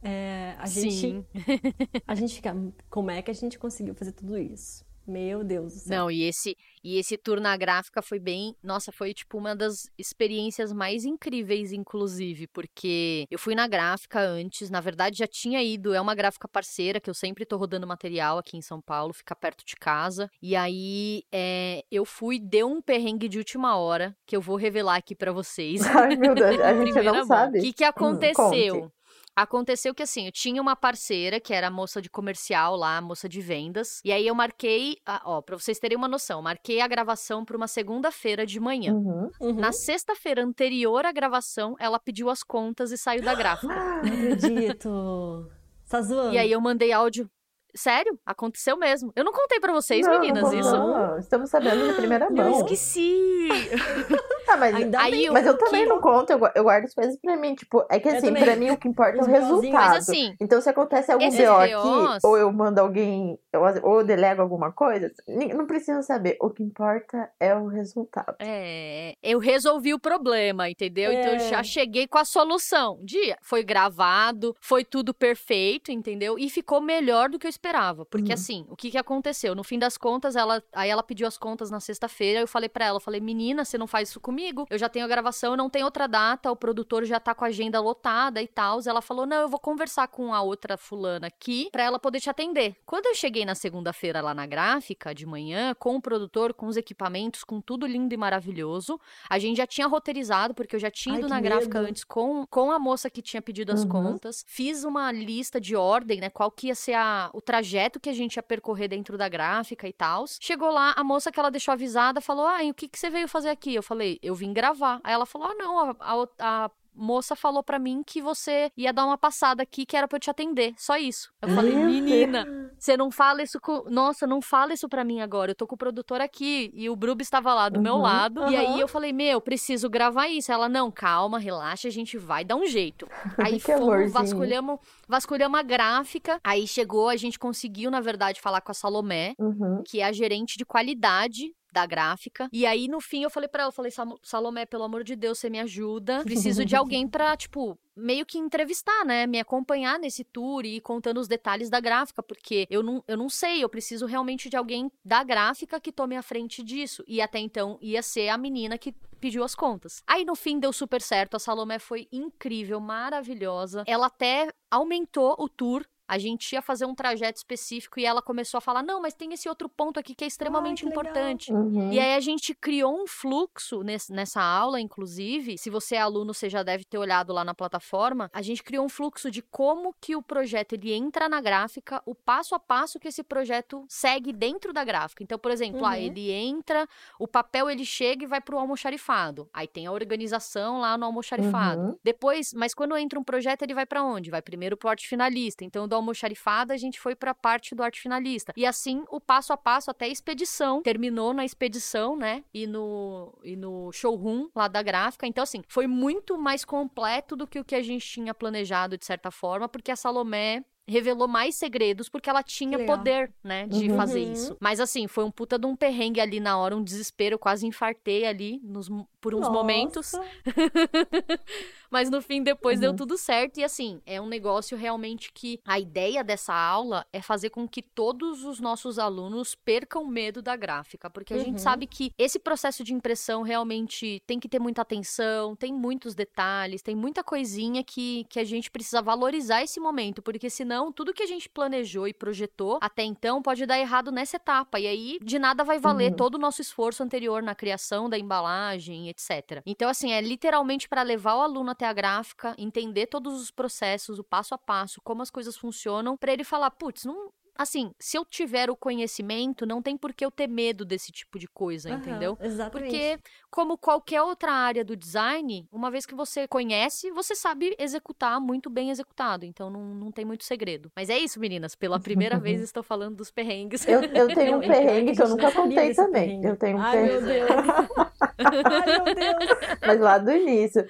É, a gente, Sim. [laughs] a gente fica, como é que a gente conseguiu fazer tudo isso? Meu Deus do céu. Não, e esse e esse tour na gráfica foi bem, nossa, foi tipo uma das experiências mais incríveis inclusive, porque eu fui na gráfica antes, na verdade já tinha ido, é uma gráfica parceira que eu sempre tô rodando material aqui em São Paulo, fica perto de casa. E aí é, eu fui, deu um perrengue de última hora que eu vou revelar aqui para vocês. Ai, meu Deus, a [laughs] gente não sabe. O que que aconteceu? Hum, Aconteceu que assim, eu tinha uma parceira que era a moça de comercial lá, a moça de vendas. E aí eu marquei, ó, pra vocês terem uma noção, marquei a gravação pra uma segunda-feira de manhã. Uhum, uhum. Na sexta-feira anterior à gravação, ela pediu as contas e saiu da gráfica. [gasps] Não acredito. Tá zoando. E aí eu mandei áudio. Sério, aconteceu mesmo. Eu não contei para vocês, não, meninas, não, isso. Não, estamos sabendo de primeira mão. Eu esqueci. [laughs] ah, mas, aí, mas eu também que... não conto, eu, guardo as coisas pra mim. Tipo, é que assim, pra mim o que importa é o resultado. Mas, assim, então, se acontece algum BO aqui, ou eu mando alguém, ou eu delego alguma coisa, não precisa saber. O que importa é o resultado. É, eu resolvi o problema, entendeu? É. Então eu já é. cheguei com a solução. Dia, foi gravado, foi tudo perfeito, entendeu? E ficou melhor do que eu esperava. Porque, uhum. assim, o que, que aconteceu? No fim das contas, ela aí ela pediu as contas na sexta-feira. Eu falei para ela, eu falei, menina, você não faz isso comigo. Eu já tenho a gravação, não tem outra data, o produtor já tá com a agenda lotada e tal. Ela falou, não, eu vou conversar com a outra fulana aqui pra ela poder te atender. Quando eu cheguei na segunda-feira lá na gráfica, de manhã, com o produtor, com os equipamentos, com tudo lindo e maravilhoso, a gente já tinha roteirizado, porque eu já tinha ido Ai, na gráfica antes com, com a moça que tinha pedido as uhum. contas. Fiz uma lista de ordem, né? Qual que ia ser a, o trajeto que a gente ia percorrer dentro da gráfica e tal. Chegou lá, a moça que ela deixou avisada falou: Ah, e o que, que você veio fazer aqui? Eu falei: Eu vim gravar. Aí ela falou: Ah, não, a, a, a moça falou para mim que você ia dar uma passada aqui que era para eu te atender. Só isso. Eu falei, menina, você não fala isso com. Nossa, não fala isso pra mim agora. Eu tô com o produtor aqui. E o Brub estava lá do uhum, meu lado. Uhum. E aí eu falei, meu, preciso gravar isso. Ela, não, calma, relaxa, a gente vai dar um jeito. [laughs] Aí fomos, vasculhamos, vasculhamos a gráfica. Aí chegou, a gente conseguiu, na verdade, falar com a Salomé, uhum. que é a gerente de qualidade da gráfica. E aí, no fim, eu falei para ela, eu falei, Salomé, pelo amor de Deus, você me ajuda. Preciso de [laughs] alguém pra, tipo, meio que entrevistar, né? Me acompanhar nesse tour e ir contando os detalhes da gráfica, porque eu não, eu não sei, eu preciso realmente de alguém da gráfica que tome a frente disso. E até então ia ser a menina que pediu as contas. Aí no fim deu super certo, a Salomé foi incrível, maravilhosa. Ela até aumentou o tour a gente ia fazer um trajeto específico e ela começou a falar: não, mas tem esse outro ponto aqui que é extremamente Ai, que importante. Uhum. E aí a gente criou um fluxo nesse, nessa aula, inclusive. Se você é aluno, você já deve ter olhado lá na plataforma. A gente criou um fluxo de como que o projeto ele entra na gráfica, o passo a passo que esse projeto segue dentro da gráfica. Então, por exemplo, ah, uhum. ah, ele entra, o papel ele chega e vai pro almoxarifado. Aí tem a organização lá no almoxarifado. Uhum. Depois, mas quando entra um projeto, ele vai para onde? Vai primeiro pro arte finalista. Então, do almoxarifada, a gente foi para a parte do arte finalista. E assim, o passo a passo até a expedição. Terminou na expedição, né? E no, e no showroom lá da gráfica. Então, assim, foi muito mais completo do que o que a gente tinha planejado, de certa forma, porque a Salomé revelou mais segredos porque ela tinha poder, né, de uhum. fazer isso. Mas assim, foi um puta de um perrengue ali na hora, um desespero, eu quase infartei ali nos, por uns Nossa. momentos. [laughs] Mas no fim, depois uhum. deu tudo certo. E assim, é um negócio realmente que a ideia dessa aula é fazer com que todos os nossos alunos percam medo da gráfica. Porque a uhum. gente sabe que esse processo de impressão realmente tem que ter muita atenção, tem muitos detalhes, tem muita coisinha que, que a gente precisa valorizar esse momento. Porque senão, tudo que a gente planejou e projetou até então pode dar errado nessa etapa. E aí, de nada vai valer uhum. todo o nosso esforço anterior na criação da embalagem, etc. Então, assim, é literalmente para levar o aluno até a gráfica, entender todos os processos, o passo a passo, como as coisas funcionam, para ele falar, putz, não, assim, se eu tiver o conhecimento, não tem por que eu ter medo desse tipo de coisa, Aham, entendeu? Exatamente. Porque, como qualquer outra área do design, uma vez que você conhece, você sabe executar muito bem executado. Então não, não tem muito segredo. Mas é isso, meninas. Pela primeira vez [laughs] estou falando dos perrengues. Eu, eu tenho [laughs] um perrengue que eu nunca contei também. perrengue. Eu tenho um Ai, meu perrengue, Deus. [laughs] Ai, meu Deus. mas lá do início.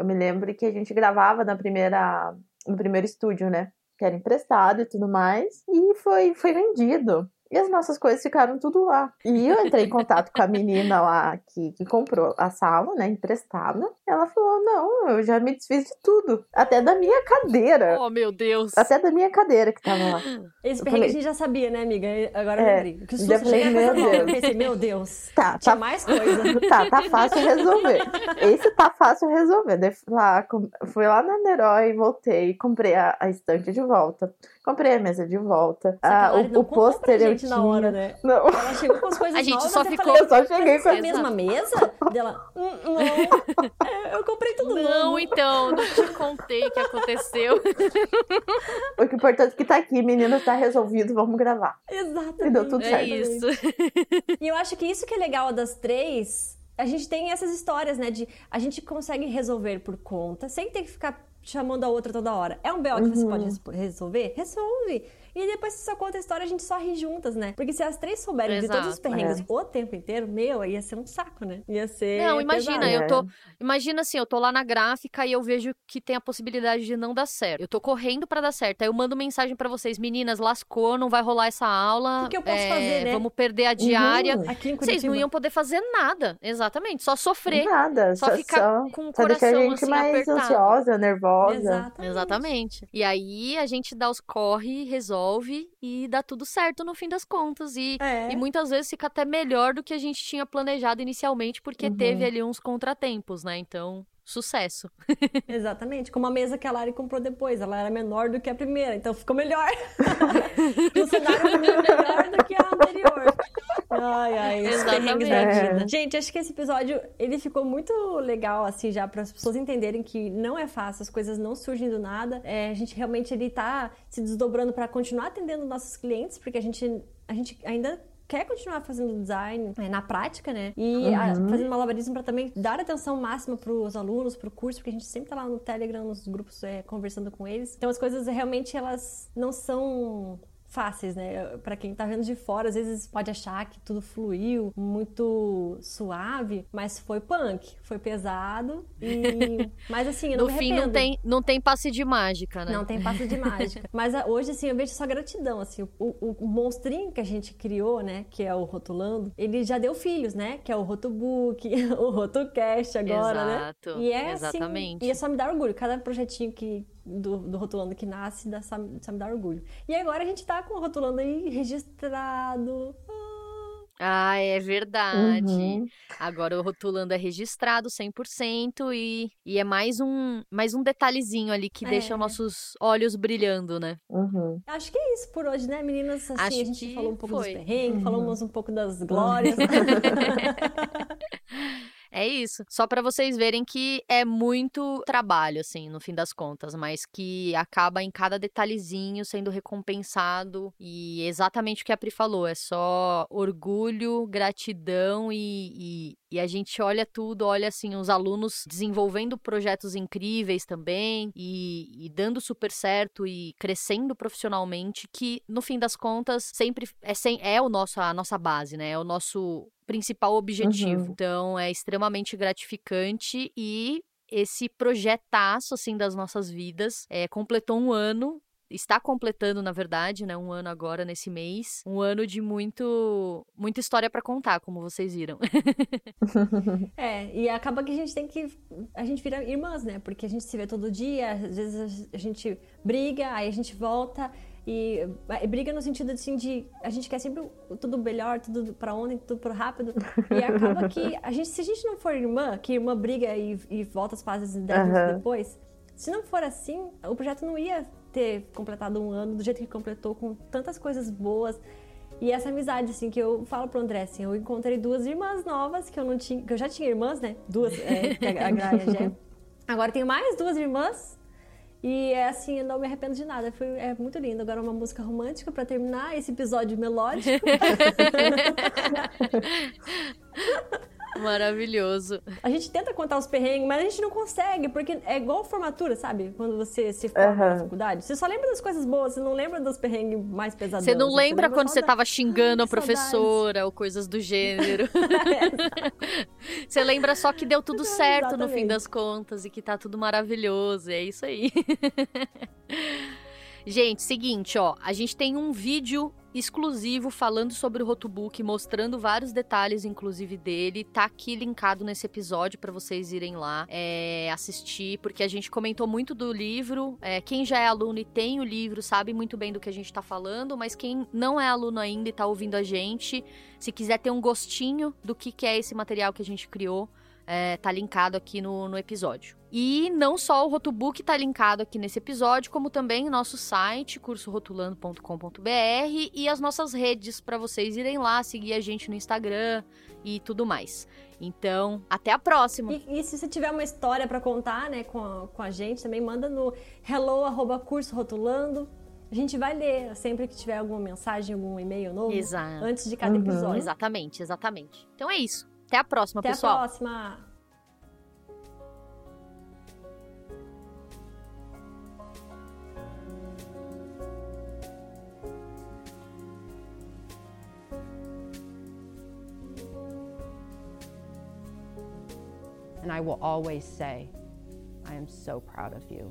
Eu me lembro que a gente gravava na primeira, no primeiro estúdio, né? Que era emprestado e tudo mais. E foi, foi vendido. E as nossas coisas ficaram tudo lá. E eu entrei em contato com a menina lá que, que comprou a sala, né? Emprestada. Ela falou: Não, eu já me desfiz de tudo. Até da minha cadeira. Oh, meu Deus. Até da minha cadeira que tava lá. [gasps] Esse Eu perrengue falei- a gente já sabia, né, amiga? Agora eu É, lembrei. Que eu susto, falei, meu fazer, Eu Deus. pensei, meu Deus. [laughs] Tá, Tinha tá mais coisa. [laughs] Tá, tá fácil resolver. Esse tá fácil resolver. Daí fui lá, fui lá na Nerói, voltei, comprei a, a estante de volta, comprei a mesa de volta. Ah, o, o pôster eu gente na hora, né? Não, Ela chegou com as coisas A gente novas, só ficou- falei, eu só cheguei "Mas com é a a mesma mesa? Dela, "Hum, não. É, [laughs] eu comprei tudo Não, novo. então, não te contei o que aconteceu. O que é importante é que tá aqui, menina, tá resolvido, vamos gravar. Exatamente. E deu tudo É certo. isso. E eu acho que isso que é legal das três, a gente tem essas histórias, né? De a gente consegue resolver por conta, sem ter que ficar chamando a outra toda hora. É um BO que você Uhum. pode res- resolver? Resolve. E depois que você só conta a história, a gente só ri juntas, né? Porque se as três souberem de todos os Exato. perrengues É. o tempo inteiro, meu, ia ser um saco, né? Ia ser. Não, imagina, pesado. eu tô. Imagina assim, eu tô lá na gráfica e eu vejo que tem a possibilidade de não dar certo. Eu tô correndo pra dar certo. Aí eu mando mensagem pra vocês, meninas, lascou, não vai rolar essa aula. O que eu posso é, fazer, né? Vamos perder a diária. Uhum. Aqui em Curitiba. Vocês não iam poder fazer nada, exatamente, só sofrer. Nada, Só só, ficar só, com o só deixar a coração gente assim mais apertado. ansiosa, nervosa. Exatamente. Exatamente. E aí a gente dá os corre, resolve e dá tudo certo no fim das contas. E, É. e muitas vezes fica até melhor do que a gente tinha planejado inicialmente, porque Uhum. teve ali uns contratempos, né? Então, sucesso. [laughs] Exatamente. Como a mesa que a Lari comprou depois. Ela era menor do que a primeira, então ficou melhor. [laughs] o cenário ficou melhor do que a anterior. Ai, ai, Exatamente. vida. Gente, acho que esse episódio, ele ficou muito legal, assim, já para as pessoas entenderem que não é fácil, as coisas não surgem do nada. É, a gente realmente, ele tá se desdobrando para continuar atendendo nossos clientes, porque a gente, a gente ainda quer continuar fazendo design é, na prática, né? E a- Uhum. fazendo malabarismo para também dar atenção máxima para os alunos, para o curso, porque a gente sempre tá lá no Telegram, nos grupos, é, conversando com eles. Então as coisas realmente elas não são fáceis, né? Para quem tá vendo de fora, às vezes pode achar que tudo fluiu muito suave, mas foi punk, foi pesado e [laughs] mas assim, eu não no me fim, não tem, não tem passe de mágica, né? Não tem passo de mágica. [laughs] Mas ah, hoje, assim, eu vejo só gratidão, assim. O, o, o monstrinho que a gente criou, né? Que é o Rotulando, ele já deu filhos, né? Que é o Rotobook, [laughs] o Rotocast agora, né? Exato, E é exatamente. assim, e é só me dar orgulho. Cada projetinho que, do, do Rotulando que nasce, dá, me dá orgulho. E agora a gente tá com o Rotulando aí registrado. Ah, Ah, é verdade. Uhum. Agora o rotulando é registrado 100% e, e é mais um, mais um detalhezinho ali que deixa É. nossos olhos brilhando, né? Uhum. Acho que é isso por hoje, né, meninas? Assim, Acho a gente que falou um pouco foi. dos perrengues, Uhum. falamos um pouco das glórias. [laughs] [laughs] É isso. Só pra vocês verem que é muito trabalho, assim, no fim das contas, mas que acaba em cada detalhezinho sendo recompensado. E exatamente o que a Pri falou: é só orgulho, gratidão e, e, e a gente olha tudo, olha assim, os alunos desenvolvendo projetos incríveis também e, e dando super certo e crescendo profissionalmente, que no fim das contas sempre é, sem, é o nosso, a nossa base, né? É o nosso principal objetivo. Uhum. Então é extremamente gratificante e esse projetaço assim das nossas vidas é, completou um ano. Está completando, na verdade, né, um ano agora nesse mês, um ano de muito, muita história pra contar, como vocês viram. [laughs] [laughs] É, e acaba que a gente tem que. A gente vira irmãs, né? Porque a gente se vê todo dia, às vezes a gente briga, aí a gente volta. E é, briga no sentido assim de a gente quer sempre tudo melhor, tudo pra ontem, tudo pro rápido. E acaba que [laughs] a gente, se a gente não for irmã, que irmã briga e, e volta as fases 10 minutos Aham. depois, se não for assim, o projeto não ia ter completado um ano do jeito que completou, com tantas coisas boas. E essa amizade, assim, que eu falo pro André, assim, eu encontrei duas irmãs novas que eu não tinha, que eu já tinha irmãs, né? Duas, é, a, a Gra e a Gé. Agora tenho mais duas irmãs E é assim, eu não me arrependo de nada. Foi, é muito lindo. Agora uma música romântica para terminar esse episódio melódico. [laughs] [laughs] Maravilhoso. A gente tenta contar os perrengues, mas a gente não consegue, porque é igual formatura, sabe? Quando você se forma uhum. na faculdade. Você só lembra das coisas boas, você não lembra dos perrengues mais pesados. Você não lembra, você lembra quando você tava xingando a professora ou coisas do gênero. [laughs] [laughs] você lembra só que deu tudo certo Exatamente. no fim das contas e que tá tudo maravilhoso. É isso aí. [laughs] Gente, seguinte, ó, a gente tem um vídeo exclusivo falando sobre o Rotobook, mostrando vários detalhes, inclusive dele. Tá aqui linkado nesse episódio para vocês irem lá é, assistir, porque a gente comentou muito do livro. É, quem já é aluno e tem o livro sabe muito bem do que a gente tá falando, mas quem não é aluno ainda e tá ouvindo a gente, se quiser ter um gostinho do que, que é esse material que a gente criou, é, tá linkado aqui no, no episódio. E não só o Rotobook tá linkado aqui nesse episódio, como também o nosso site, cursorotulando.com.br e as nossas redes para vocês irem lá, seguir a gente no Instagram e tudo mais. Então, até a próxima. E, e se você tiver uma história para contar, né, com a, com a gente, também manda no hello@cursorotulando. A gente vai ler sempre que tiver alguma mensagem, algum e-mail novo, Exato. antes de cada uhum. episódio. Exatamente, exatamente. Então é isso. Até a próxima, Até pessoal. Até a próxima. And I will always say, I am so proud of you.